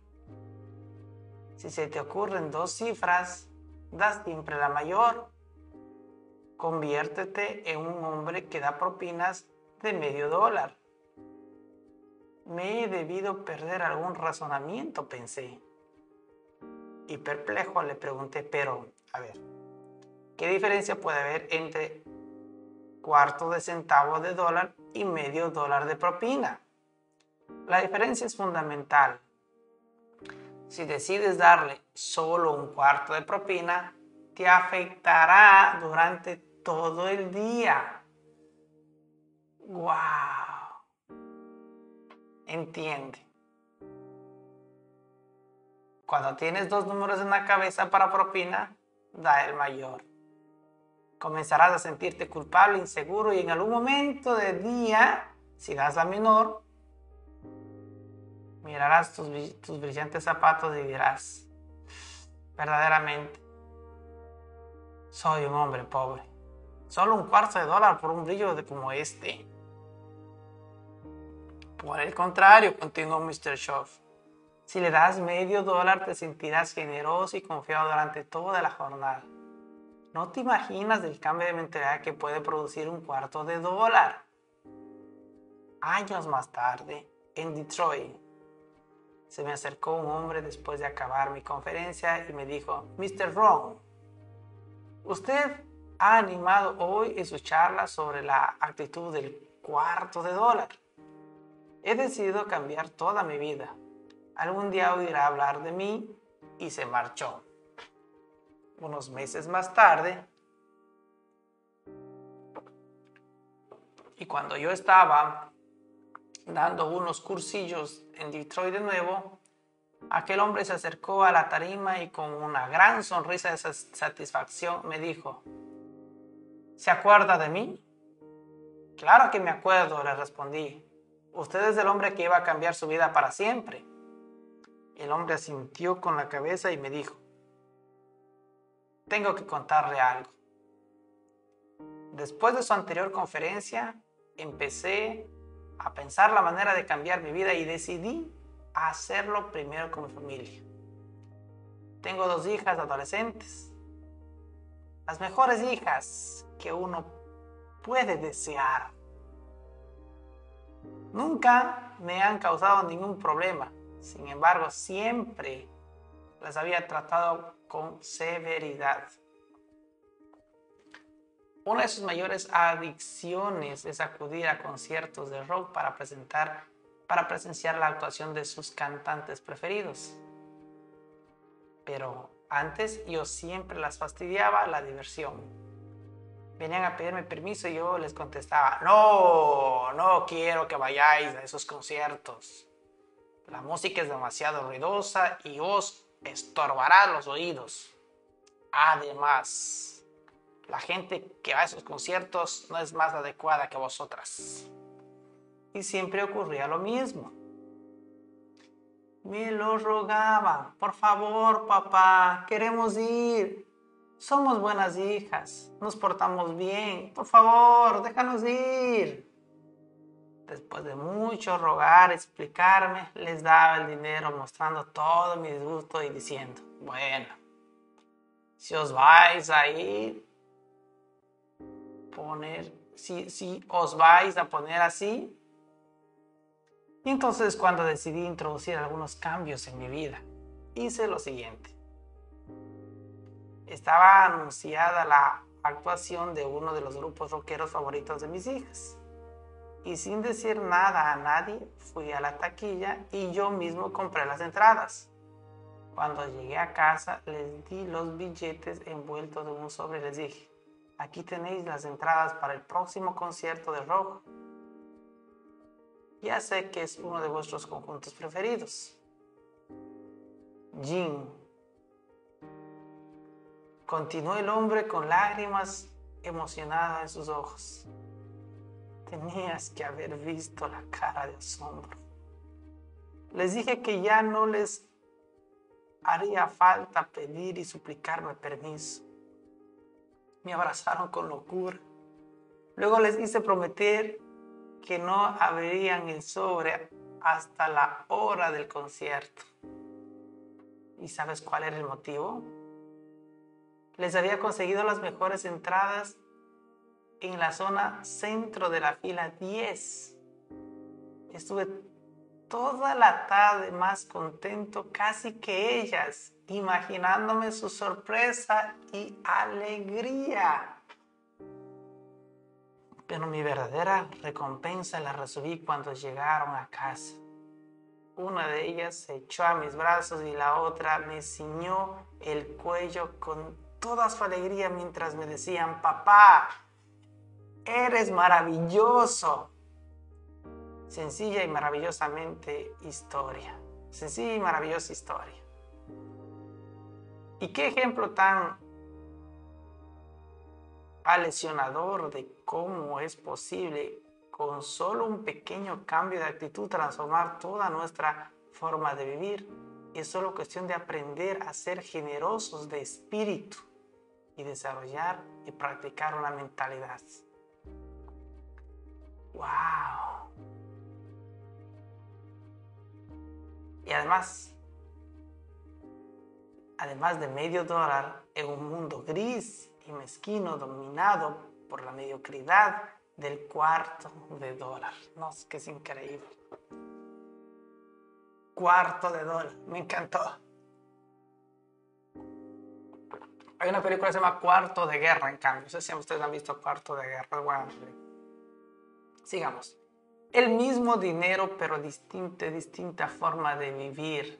Si se te ocurren dos cifras, das siempre la mayor Conviértete en un hombre que da propinas de medio dólar. Me he debido perder algún razonamiento, pensé. Y perplejo le pregunté, pero, a ver, ¿qué diferencia puede haber entre cuarto de centavo de dólar y medio dólar de propina? La diferencia es fundamental. Si decides darle solo un cuarto de propina, te afectará durante todo el día. ¡Wow! Entiende. Cuando tienes dos números en la cabeza para propina, da el mayor. Comenzarás a sentirte culpable, inseguro y en algún momento del día, si das la menor, mirarás tus, tus brillantes zapatos y dirás, verdaderamente, soy un hombre pobre. Solo un cuarto de dólar por un brillo de como este. Por el contrario, continuó Mr. Shaw, si le das medio dólar te sentirás generoso y confiado durante toda la jornada. No te imaginas el cambio de mentalidad que puede producir un cuarto de dólar. Años más tarde, en Detroit, se me acercó un hombre después de acabar mi conferencia y me dijo, Mr. Ron, usted ha animado hoy en su charla sobre la actitud del cuarto de dólar. He decidido cambiar toda mi vida. Algún día oirá hablar de mí y se marchó. Unos meses más tarde, y cuando yo estaba dando unos cursillos en Detroit de nuevo, aquel hombre se acercó a la tarima y con una gran sonrisa de satisfacción me dijo, ¿se acuerda de mí? Claro que me acuerdo, le respondí. Usted es el hombre que iba a cambiar su vida para siempre. El hombre asintió con la cabeza y me dijo, tengo que contarle algo. Después de su anterior conferencia, empecé a pensar la manera de cambiar mi vida y decidí hacerlo primero con mi familia. Tengo dos hijas adolescentes, las mejores hijas que uno puede desear. Nunca me han causado ningún problema, sin embargo siempre las había tratado con severidad. Una de sus mayores adicciones es acudir a conciertos de rock para presentar para presenciar la actuación de sus cantantes preferidos. Pero antes yo siempre las fastidiaba la diversión. Venían a pedirme permiso y yo les contestaba, no, no quiero que vayáis a esos conciertos. La música es demasiado ruidosa y os estorbará los oídos. Además, la gente que va a esos conciertos no es más adecuada que vosotras. Y siempre ocurría lo mismo. Me lo rogaban, por favor papá, queremos ir. Somos buenas hijas, nos portamos bien, por favor, déjanos ir. Después de mucho rogar, explicarme, les daba el dinero mostrando todo mi disgusto y diciendo, bueno, si os vais a ir, poner, si, si os vais a poner así. Y entonces cuando decidí introducir algunos cambios en mi vida, hice lo siguiente. Estaba anunciada la actuación de uno de los grupos rockeros favoritos de mis hijas. Y sin decir nada a nadie, fui a la taquilla y yo mismo compré las entradas. Cuando llegué a casa, les di los billetes envueltos en un sobre y les dije, Aquí tenéis las entradas para el próximo concierto de rock. Ya sé que es uno de vuestros conjuntos preferidos. Jim. Continuó el hombre con lágrimas emocionadas en sus ojos. Tenías que haber visto la cara de asombro. Les dije que ya no les haría falta pedir y suplicarme permiso me abrazaron con locura. Luego les hice prometer que no abrirían el sobre hasta la hora del concierto. ¿Y sabes cuál era el motivo? Les había conseguido las mejores entradas en la zona centro de la fila 10. Estuve toda la tarde más contento casi que ellas, imaginándome su sorpresa y alegría. Pero mi verdadera recompensa la recibí cuando llegaron a casa. Una de ellas se echó a mis brazos y la otra me ciñó el cuello con toda su alegría mientras me decían, papá, eres maravilloso. Sencilla y maravillosamente historia. Sencilla y maravillosa historia. ¿Y qué ejemplo tan lesionador de cómo es posible con solo un pequeño cambio de actitud transformar toda nuestra forma de vivir. Es solo cuestión de aprender a ser generosos de espíritu y desarrollar y practicar una mentalidad. ¡Wow! Y además, además de medio dólar en un mundo gris y mezquino dominado por la mediocridad del cuarto de dólar. No, es que es increíble. Cuarto de dólar, me encantó. Hay una película que se llama Cuarto de Guerra, en cambio. No sé si ustedes han visto Cuarto de Guerra. Bueno, sigamos. El mismo dinero, pero distinta, distinta forma de vivir.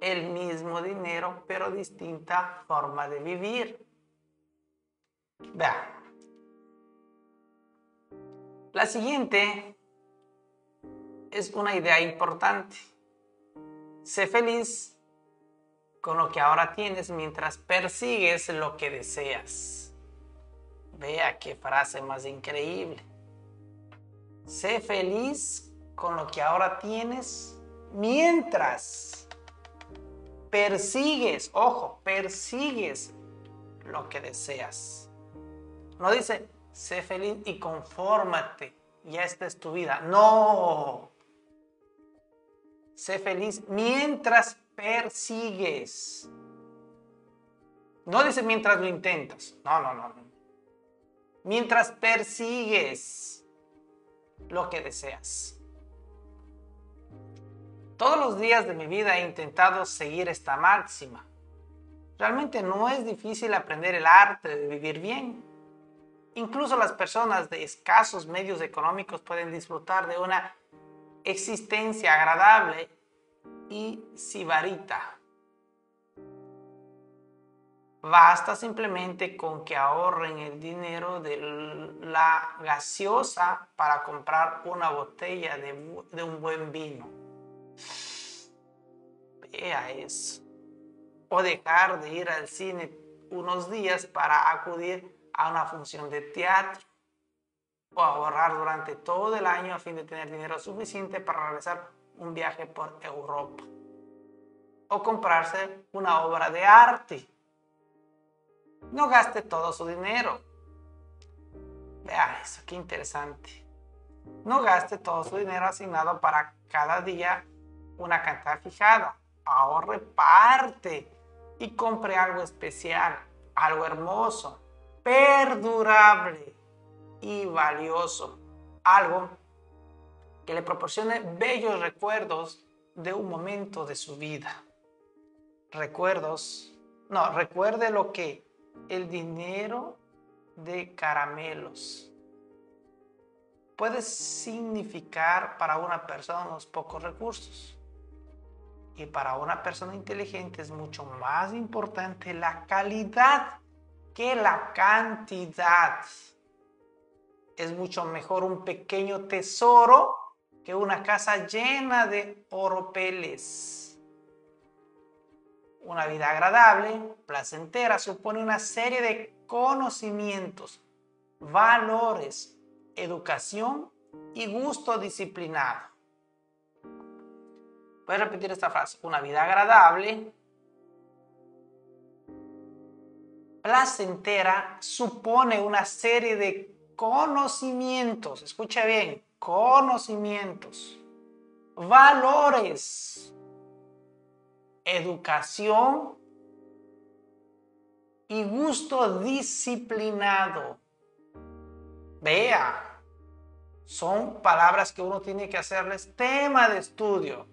El mismo dinero, pero distinta forma de vivir. La siguiente es una idea importante. Sé feliz con lo que ahora tienes mientras persigues lo que deseas. Vea qué frase más increíble. Sé feliz con lo que ahora tienes mientras persigues, ojo, persigues lo que deseas. No dice, sé feliz y confórmate, ya esta es tu vida. No. Sé feliz mientras persigues. No dice mientras lo intentas. No, no, no. Mientras persigues lo que deseas. Todos los días de mi vida he intentado seguir esta máxima. Realmente no es difícil aprender el arte de vivir bien. Incluso las personas de escasos medios económicos pueden disfrutar de una existencia agradable y sibarita. Basta simplemente con que ahorren el dinero de la gaseosa para comprar una botella de, de un buen vino. Vea eso. O dejar de ir al cine unos días para acudir a una función de teatro. O ahorrar durante todo el año a fin de tener dinero suficiente para realizar un viaje por Europa o comprarse una obra de arte. No gaste todo su dinero. Vea eso, qué interesante. No gaste todo su dinero asignado para cada día una cantidad fijada. Ahorre parte y compre algo especial, algo hermoso, perdurable y valioso. Algo que le proporcione bellos recuerdos de un momento de su vida. Recuerdos, no, recuerde lo que el dinero de caramelos puede significar para una persona unos pocos recursos. Y para una persona inteligente es mucho más importante la calidad que la cantidad. Es mucho mejor un pequeño tesoro que una casa llena de oropeles. Una vida agradable, placentera, supone una serie de conocimientos, valores, educación y gusto disciplinado. Voy a repetir esta frase. Una vida agradable, placentera, supone una serie de conocimientos. Escucha bien, conocimientos, valores, educación y gusto disciplinado. Vea, son palabras que uno tiene que hacerles tema de estudio.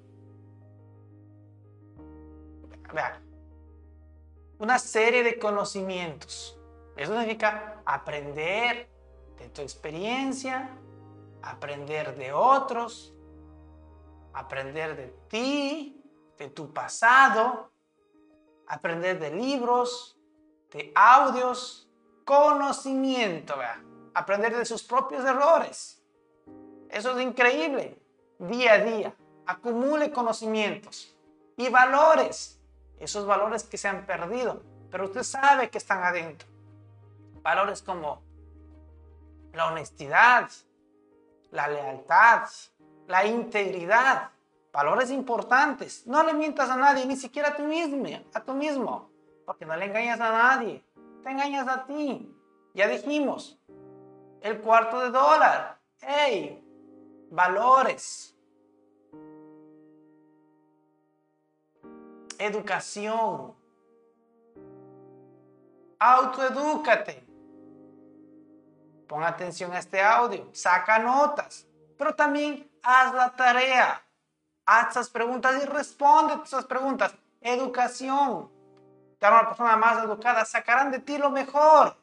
Vean, una serie de conocimientos. Eso significa aprender de tu experiencia, aprender de otros, aprender de ti, de tu pasado, aprender de libros, de audios, conocimiento, aprender de sus propios errores. Eso es increíble. Día a día, acumule conocimientos y valores, esos valores que se han perdido, pero usted sabe que están adentro. Valores como la honestidad, la lealtad, la integridad, valores importantes. No le mientas a nadie, ni siquiera a tú mismo, a tú mismo, porque no le engañas a nadie, te engañas a ti. Ya dijimos, el cuarto de dólar. ¡Hey! Valores. Educación. Autoedúcate. Pon atención a este audio. Saca notas. Pero también haz la tarea. Haz esas preguntas y responde a esas preguntas. Educación. Te una persona más educada. Sacarán de ti lo mejor.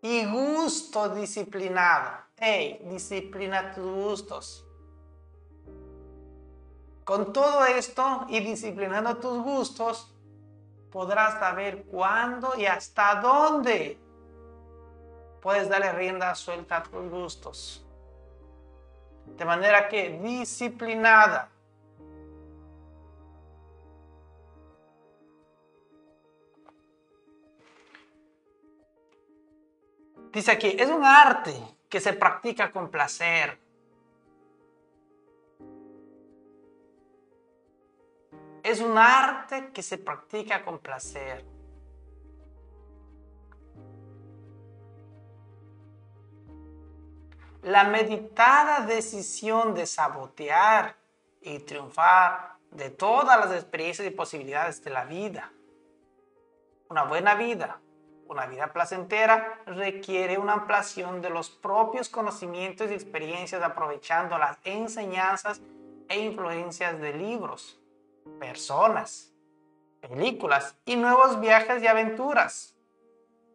Y gusto disciplinado. Hey, disciplina tus gustos. Con todo esto y disciplinando tus gustos, podrás saber cuándo y hasta dónde puedes darle rienda suelta a tus gustos. De manera que disciplinada. Dice aquí, es un arte que se practica con placer. Es un arte que se practica con placer. La meditada decisión de sabotear y triunfar de todas las experiencias y posibilidades de la vida. Una buena vida, una vida placentera, requiere una ampliación de los propios conocimientos y experiencias aprovechando las enseñanzas e influencias de libros, personas, películas y nuevos viajes y aventuras.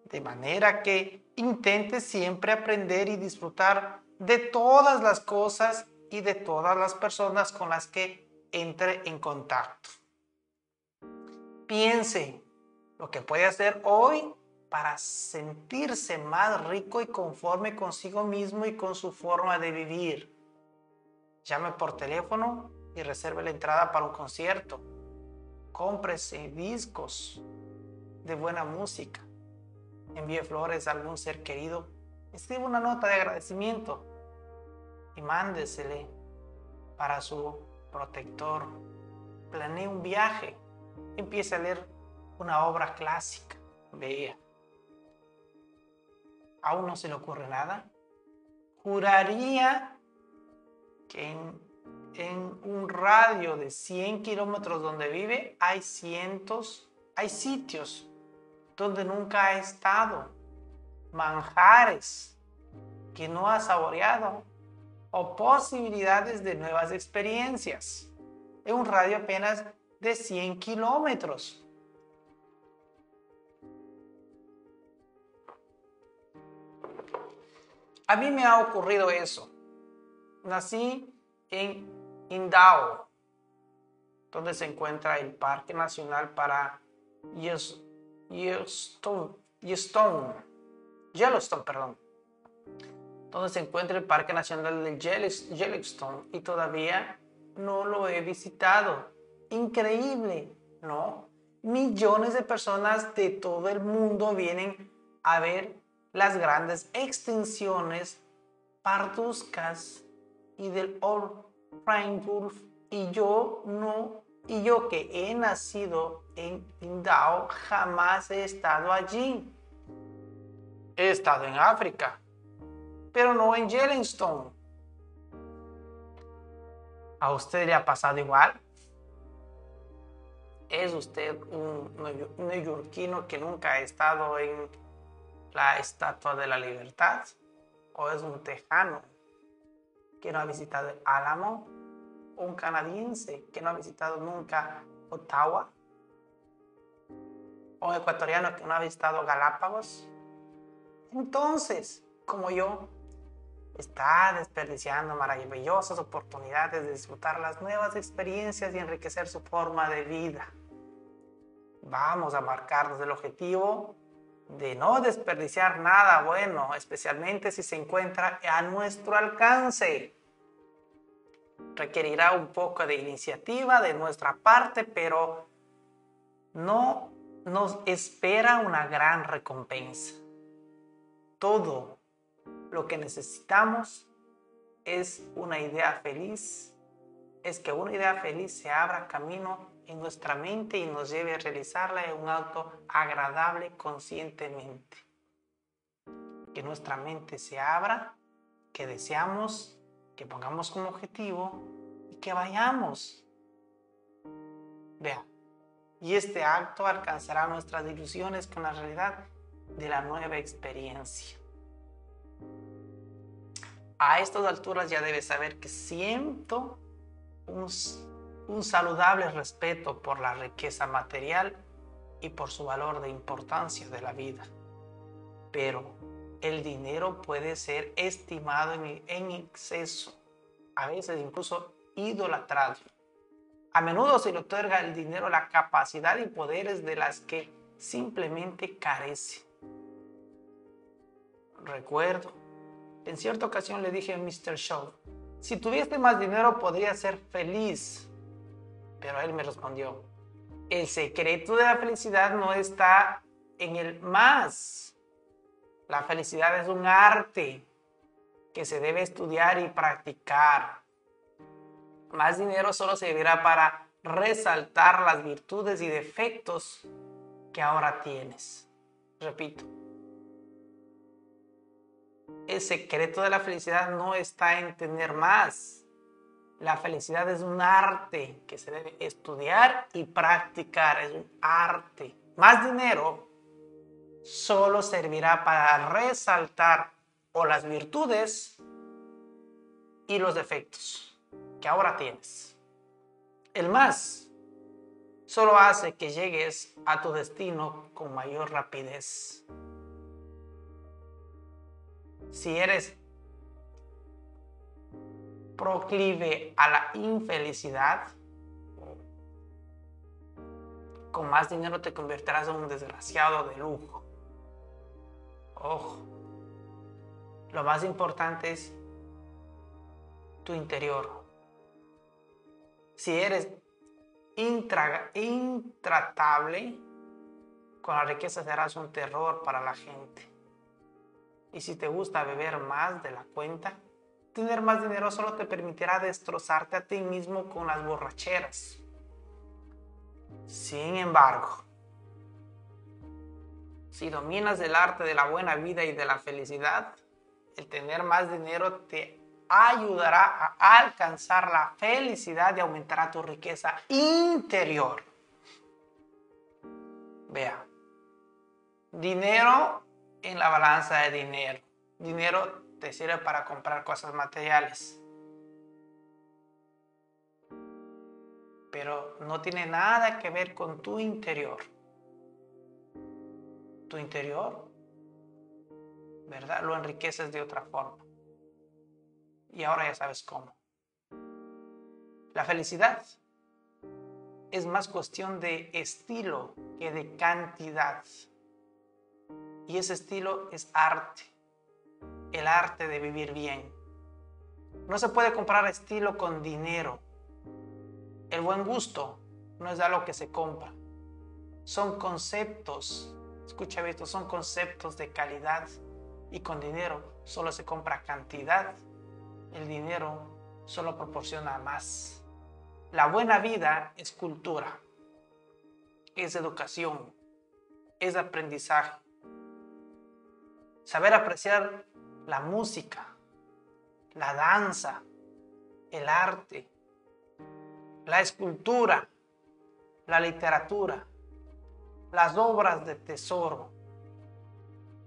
De manera que intente siempre aprender y disfrutar de todas las cosas y de todas las personas con las que entre en contacto. Piense lo que puede hacer hoy para sentirse más rico y conforme consigo mismo y con su forma de vivir. Llame por teléfono y reserve la entrada para un concierto. Cómprese discos de buena música envíe flores a algún ser querido, escriba una nota de agradecimiento y mándesele para su protector. Planee un viaje, empiece a leer una obra clásica, vea. ¿Aún no se le ocurre nada? Juraría que en un radio de 100 kilómetros donde vive hay cientos, hay sitios donde nunca ha estado, manjares que no ha saboreado o posibilidades de nuevas experiencias en un radio apenas de 100 kilómetros. A mí me ha ocurrido eso. Nací en Indao, donde se encuentra el Parque Nacional para Yellowstone, Yellowstone, perdón, donde se encuentra el Parque Nacional de Yellowstone y todavía no lo he visitado. Increíble, ¿no? Millones de personas de todo el mundo vienen a ver las grandes extensiones parduzcas y del Old y yo no y yo que he nacido en Indao jamás he estado allí. He estado en África, pero no en Yellowstone. ¿A usted le ha pasado igual? ¿Es usted un neoyorquino que nunca ha estado en la Estatua de la Libertad? ¿O es un tejano que no ha visitado el Álamo, un canadiense que no ha visitado nunca Ottawa, un ecuatoriano que no ha visitado Galápagos. Entonces, como yo, está desperdiciando maravillosas oportunidades de disfrutar las nuevas experiencias y enriquecer su forma de vida. Vamos a marcarnos el objetivo de no desperdiciar nada bueno, especialmente si se encuentra a nuestro alcance. Requerirá un poco de iniciativa de nuestra parte, pero no nos espera una gran recompensa. Todo lo que necesitamos es una idea feliz, es que una idea feliz se abra camino en nuestra mente y nos lleve a realizarla en un acto agradable conscientemente. Que nuestra mente se abra, que deseamos, que pongamos como objetivo y que vayamos. Vea, y este acto alcanzará nuestras ilusiones con la realidad de la nueva experiencia. A estas alturas ya debes saber que siento un un saludable respeto por la riqueza material y por su valor de importancia de la vida. Pero el dinero puede ser estimado en, exceso, a veces incluso idolatrado. A menudo se le otorga el dinero la capacidad y poderes de las que simplemente carece. Recuerdo, en cierta ocasión le dije a Mr. Shaw, si tuviese más dinero podría ser feliz pero él me respondió, el secreto de la felicidad no está en el más. La felicidad es un arte que se debe estudiar y practicar. Más dinero solo servirá para resaltar las virtudes y defectos que ahora tienes. Repito, el secreto de la felicidad no está en tener más, la felicidad es un arte que se debe estudiar y practicar, es un arte. Más dinero solo servirá para resaltar o las virtudes y los defectos que ahora tienes. El más solo hace que llegues a tu destino con mayor rapidez. Si eres proclive a la infelicidad, con más dinero te convertirás en un desgraciado de lujo. Ojo, lo más importante es tu interior. Si eres intratable, con la riqueza serás un terror para la gente. Y si te gusta beber más de la cuenta, Tener más dinero solo te permitirá destrozarte a ti mismo con las borracheras. Sin embargo, si dominas el arte de la buena vida y de la felicidad, el tener más dinero te ayudará a alcanzar la felicidad y aumentará tu riqueza interior. Vea, dinero en la balanza de dinero. Dinero te sirve para comprar cosas materiales. Pero no tiene nada que ver con tu interior. Tu interior, ¿verdad? Lo enriqueces de otra forma. Y ahora ya sabes cómo. La felicidad es más cuestión de estilo que de cantidad. Y ese estilo es arte el arte de vivir bien. No se puede comprar estilo con dinero. El buen gusto no es algo que se compra. Son conceptos, escucha esto, son conceptos de calidad y con dinero solo se compra cantidad. El dinero solo proporciona más. La buena vida es cultura, es educación, es aprendizaje. Saber apreciar la música, la danza, el arte, la escultura, la literatura, las obras de tesoro,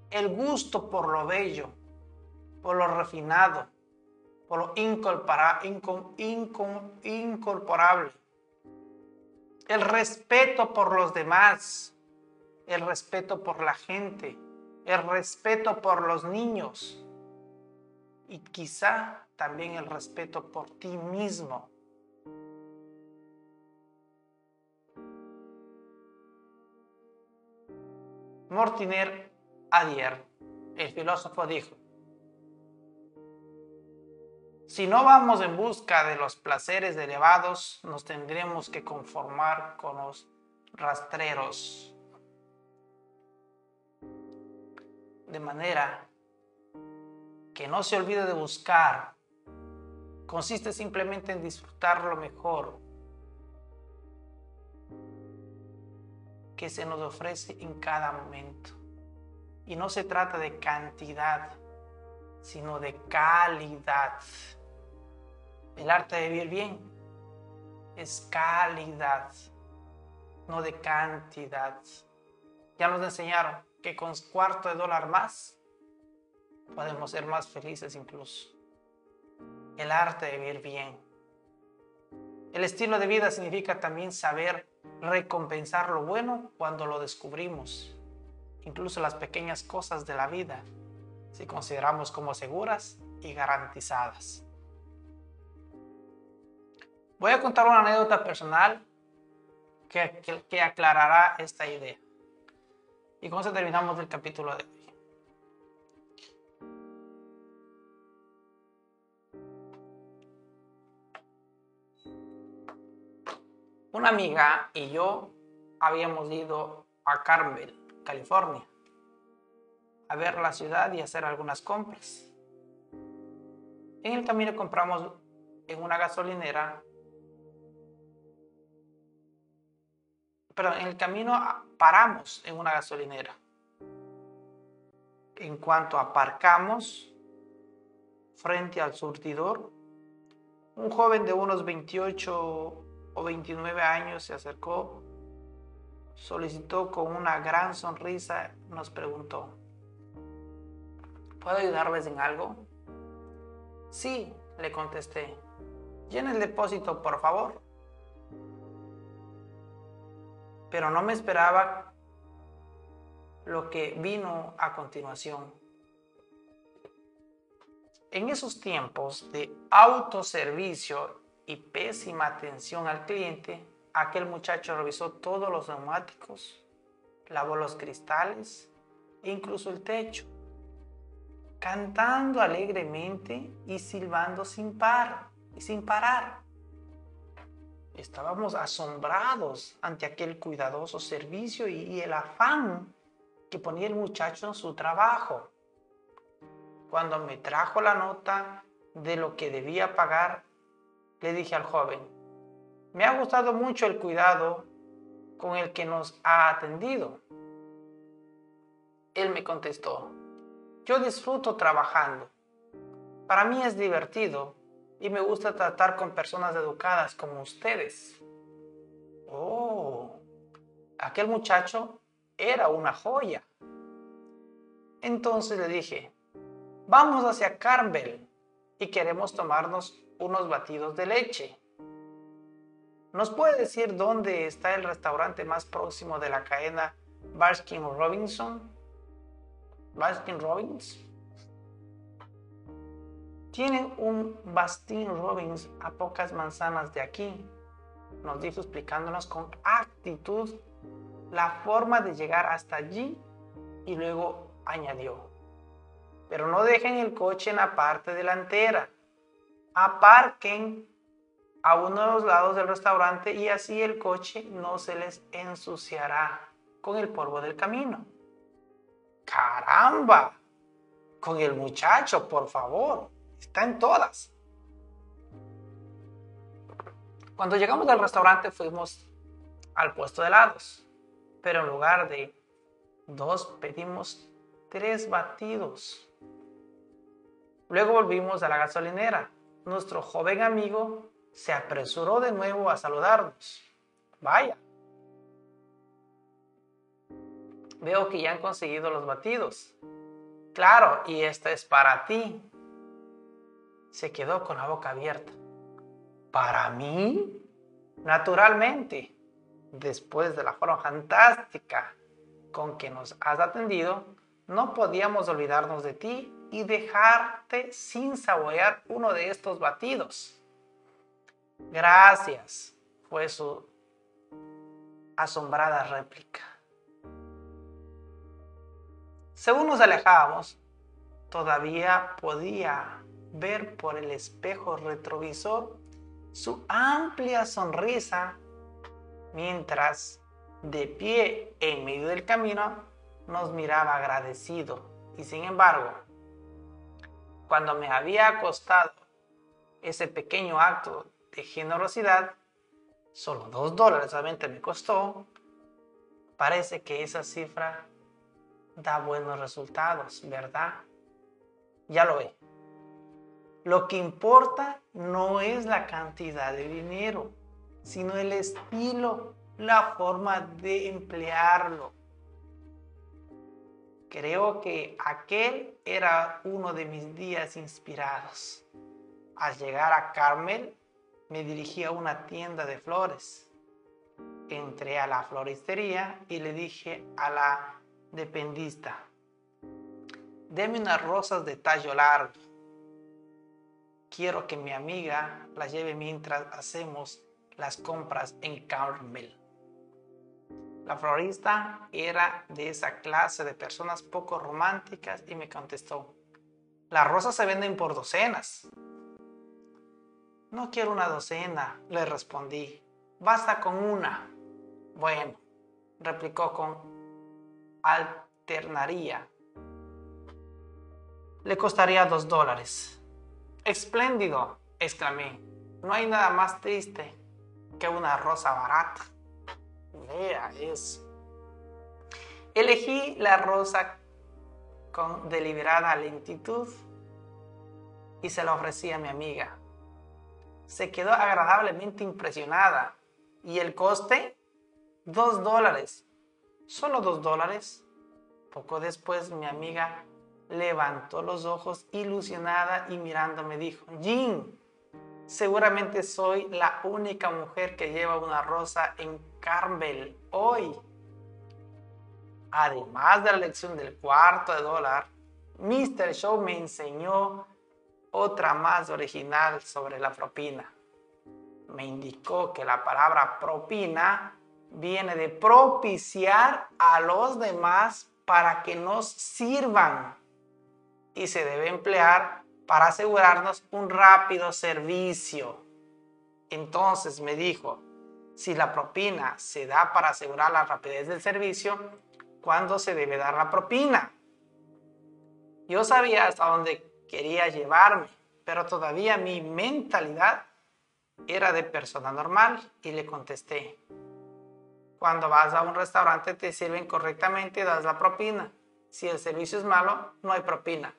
el gusto por lo bello, por lo refinado, por lo incorporable. El respeto por los demás, el respeto por la gente, el respeto por los niños y quizá también el respeto por ti mismo. Mortiner Adier, el filósofo, dijo, si no vamos en busca de los placeres elevados, nos tendremos que conformar con los rastreros. De manera que no se olvide de buscar. Consiste simplemente en disfrutar lo mejor que se nos ofrece en cada momento. Y no se trata de cantidad, sino de calidad. El arte de vivir bien es calidad, no de cantidad. Ya nos enseñaron que con cuarto de dólar más podemos ser más felices incluso. El arte de vivir bien. El estilo de vida significa también saber recompensar lo bueno cuando lo descubrimos, incluso las pequeñas cosas de la vida, si consideramos como seguras y garantizadas. Voy a contar una anécdota personal que, aclarará esta idea. Y con eso terminamos el capítulo de hoy. Una amiga y yo habíamos ido a Carmel, California, a ver la ciudad y hacer algunas compras. En el camino compramos en una gasolinera pero en el camino paramos en una gasolinera. En cuanto aparcamos frente al surtidor, un joven de unos 28 o 29 años se acercó, solicitó con una gran sonrisa, nos preguntó, ¿puedo ayudarles en algo? Sí, le contesté. Llena el depósito, por favor pero no me esperaba lo que vino a continuación. En esos tiempos de autoservicio y pésima atención al cliente, aquel muchacho revisó todos los neumáticos, lavó los cristales e incluso el techo, cantando alegremente y silbando sin par y sin parar. Estábamos asombrados ante aquel cuidadoso servicio y, el afán que ponía el muchacho en su trabajo. Cuando me trajo la nota de lo que debía pagar, le dije al joven, me ha gustado mucho el cuidado con el que nos ha atendido. Él me contestó, yo disfruto trabajando. Para mí es divertido y me gusta tratar con personas educadas como ustedes. Oh, aquel muchacho era una joya. Entonces le dije, vamos hacia Carmel y queremos tomarnos unos batidos de leche. ¿Nos puede decir dónde está el restaurante más próximo de la cadena Baskin Robinson? Baskin Robbins. Tienen un Bastin Robbins a pocas manzanas de aquí, nos dijo explicándonos con actitud la forma de llegar hasta allí y luego añadió, pero no dejen el coche en la parte delantera, aparquen a uno de los lados del restaurante y así el coche no se les ensuciará con el polvo del camino. ¡Caramba! Con el muchacho, por favor. Está en todas. Cuando llegamos al restaurante fuimos al puesto de helados, pero en lugar de dos pedimos tres batidos. Luego volvimos a la gasolinera. Nuestro joven amigo se apresuró de nuevo a saludarnos. Vaya. Veo que ya han conseguido los batidos. Claro, y esta es para ti. se quedó con la boca abierta. ¿Para mí? Naturalmente, después de la forma fantástica con que nos has atendido, no podíamos olvidarnos de ti y dejarte sin saborear uno de estos batidos. Gracias, fue su asombrada réplica. Según nos alejábamos, todavía podía ver por el espejo retrovisor su amplia sonrisa mientras de pie en medio del camino nos miraba agradecido. Y sin embargo, cuando me había costado ese pequeño acto de generosidad, solo dos dólares solamente me costó, parece que esa cifra da buenos resultados, ¿verdad? Ya lo ve. Lo que importa no es la cantidad de dinero, sino el estilo, la forma de emplearlo. Creo que aquel era uno de mis días inspirados. Al llegar a Carmel, me dirigí a una tienda de flores. Entré a la floristería y le dije a la dependista, deme unas rosas de tallo largo. Quiero que mi amiga las lleve mientras hacemos las compras en Carmel. La florista era de esa clase de personas poco románticas y me contestó, las rosas se venden por docenas. No quiero una docena, le respondí, basta con una. Bueno, replicó con alternaría. Le costaría dos dólares. Espléndido, exclamé. No hay nada más triste que una rosa barata. Vea eso. Elegí la rosa con deliberada lentitud y se la ofrecí a mi amiga. Se quedó agradablemente impresionada. ¿Y el coste? Dos dólares. ¿Solo dos dólares? Poco después mi amiga levantó los ojos ilusionada y mirándome dijo, Jean, Seguramente soy la única mujer que lleva una rosa en Carmel hoy. Además de la lección del cuarto de dólar, Mr. Show me enseñó otra más original sobre la propina. Me indicó que la palabra propina viene de propiciar a los demás para que nos sirvan y se debe emplear para asegurarnos un rápido servicio. Entonces me dijo, si la propina se da para asegurar la rapidez del servicio, ¿cuándo se debe dar la propina? Yo sabía hasta dónde quería llevarme, pero todavía mi mentalidad era de persona normal y le contesté, cuando vas a un restaurante te sirven correctamente das la propina. Si el servicio es malo, no hay propina.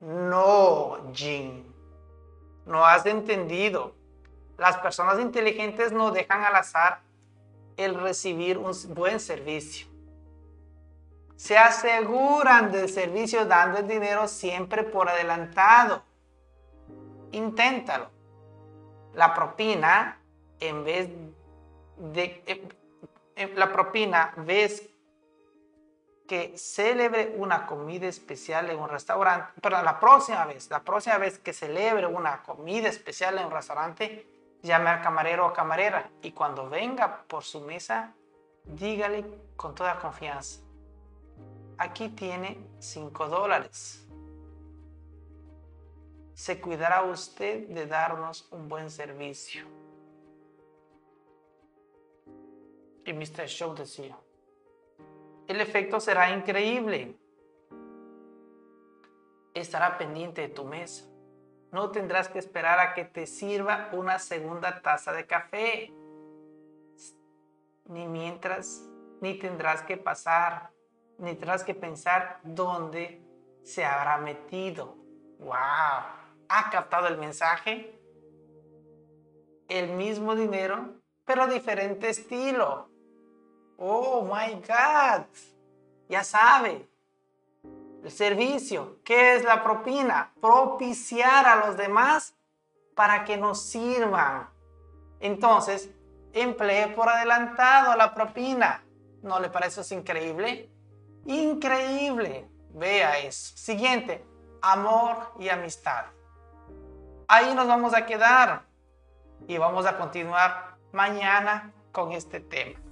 No, Jim. No has entendido. Las personas inteligentes no dejan al azar el recibir un buen servicio. Se aseguran del servicio dando el dinero siempre por adelantado. Inténtalo. La propina, en vez de... Eh, eh, la propina, ves que celebre una comida especial en un restaurante, pero la próxima vez, la próxima vez que celebre una comida especial en un restaurante, llame al camarero o camarera y cuando venga por su mesa, dígale con toda confianza, aquí tiene 5 dólares. Se cuidará usted de darnos un buen servicio. Y Mr. Show decía, el efecto será increíble. Estará pendiente de tu mesa. No tendrás que esperar a que te sirva una segunda taza de café. Ni mientras, ni tendrás que pasar, ni tendrás que pensar dónde se habrá metido. ¡Wow! ¿Ha captado el mensaje? El mismo dinero, pero diferente estilo. Oh my God. Ya sabe. El servicio, ¿qué es la propina? Propiciar a los demás para que nos sirvan. Entonces, emplee por adelantado la propina. ¿No le parece increíble? Increíble. Vea eso. Siguiente, amor y amistad. Ahí nos vamos a quedar y vamos a continuar mañana con este tema.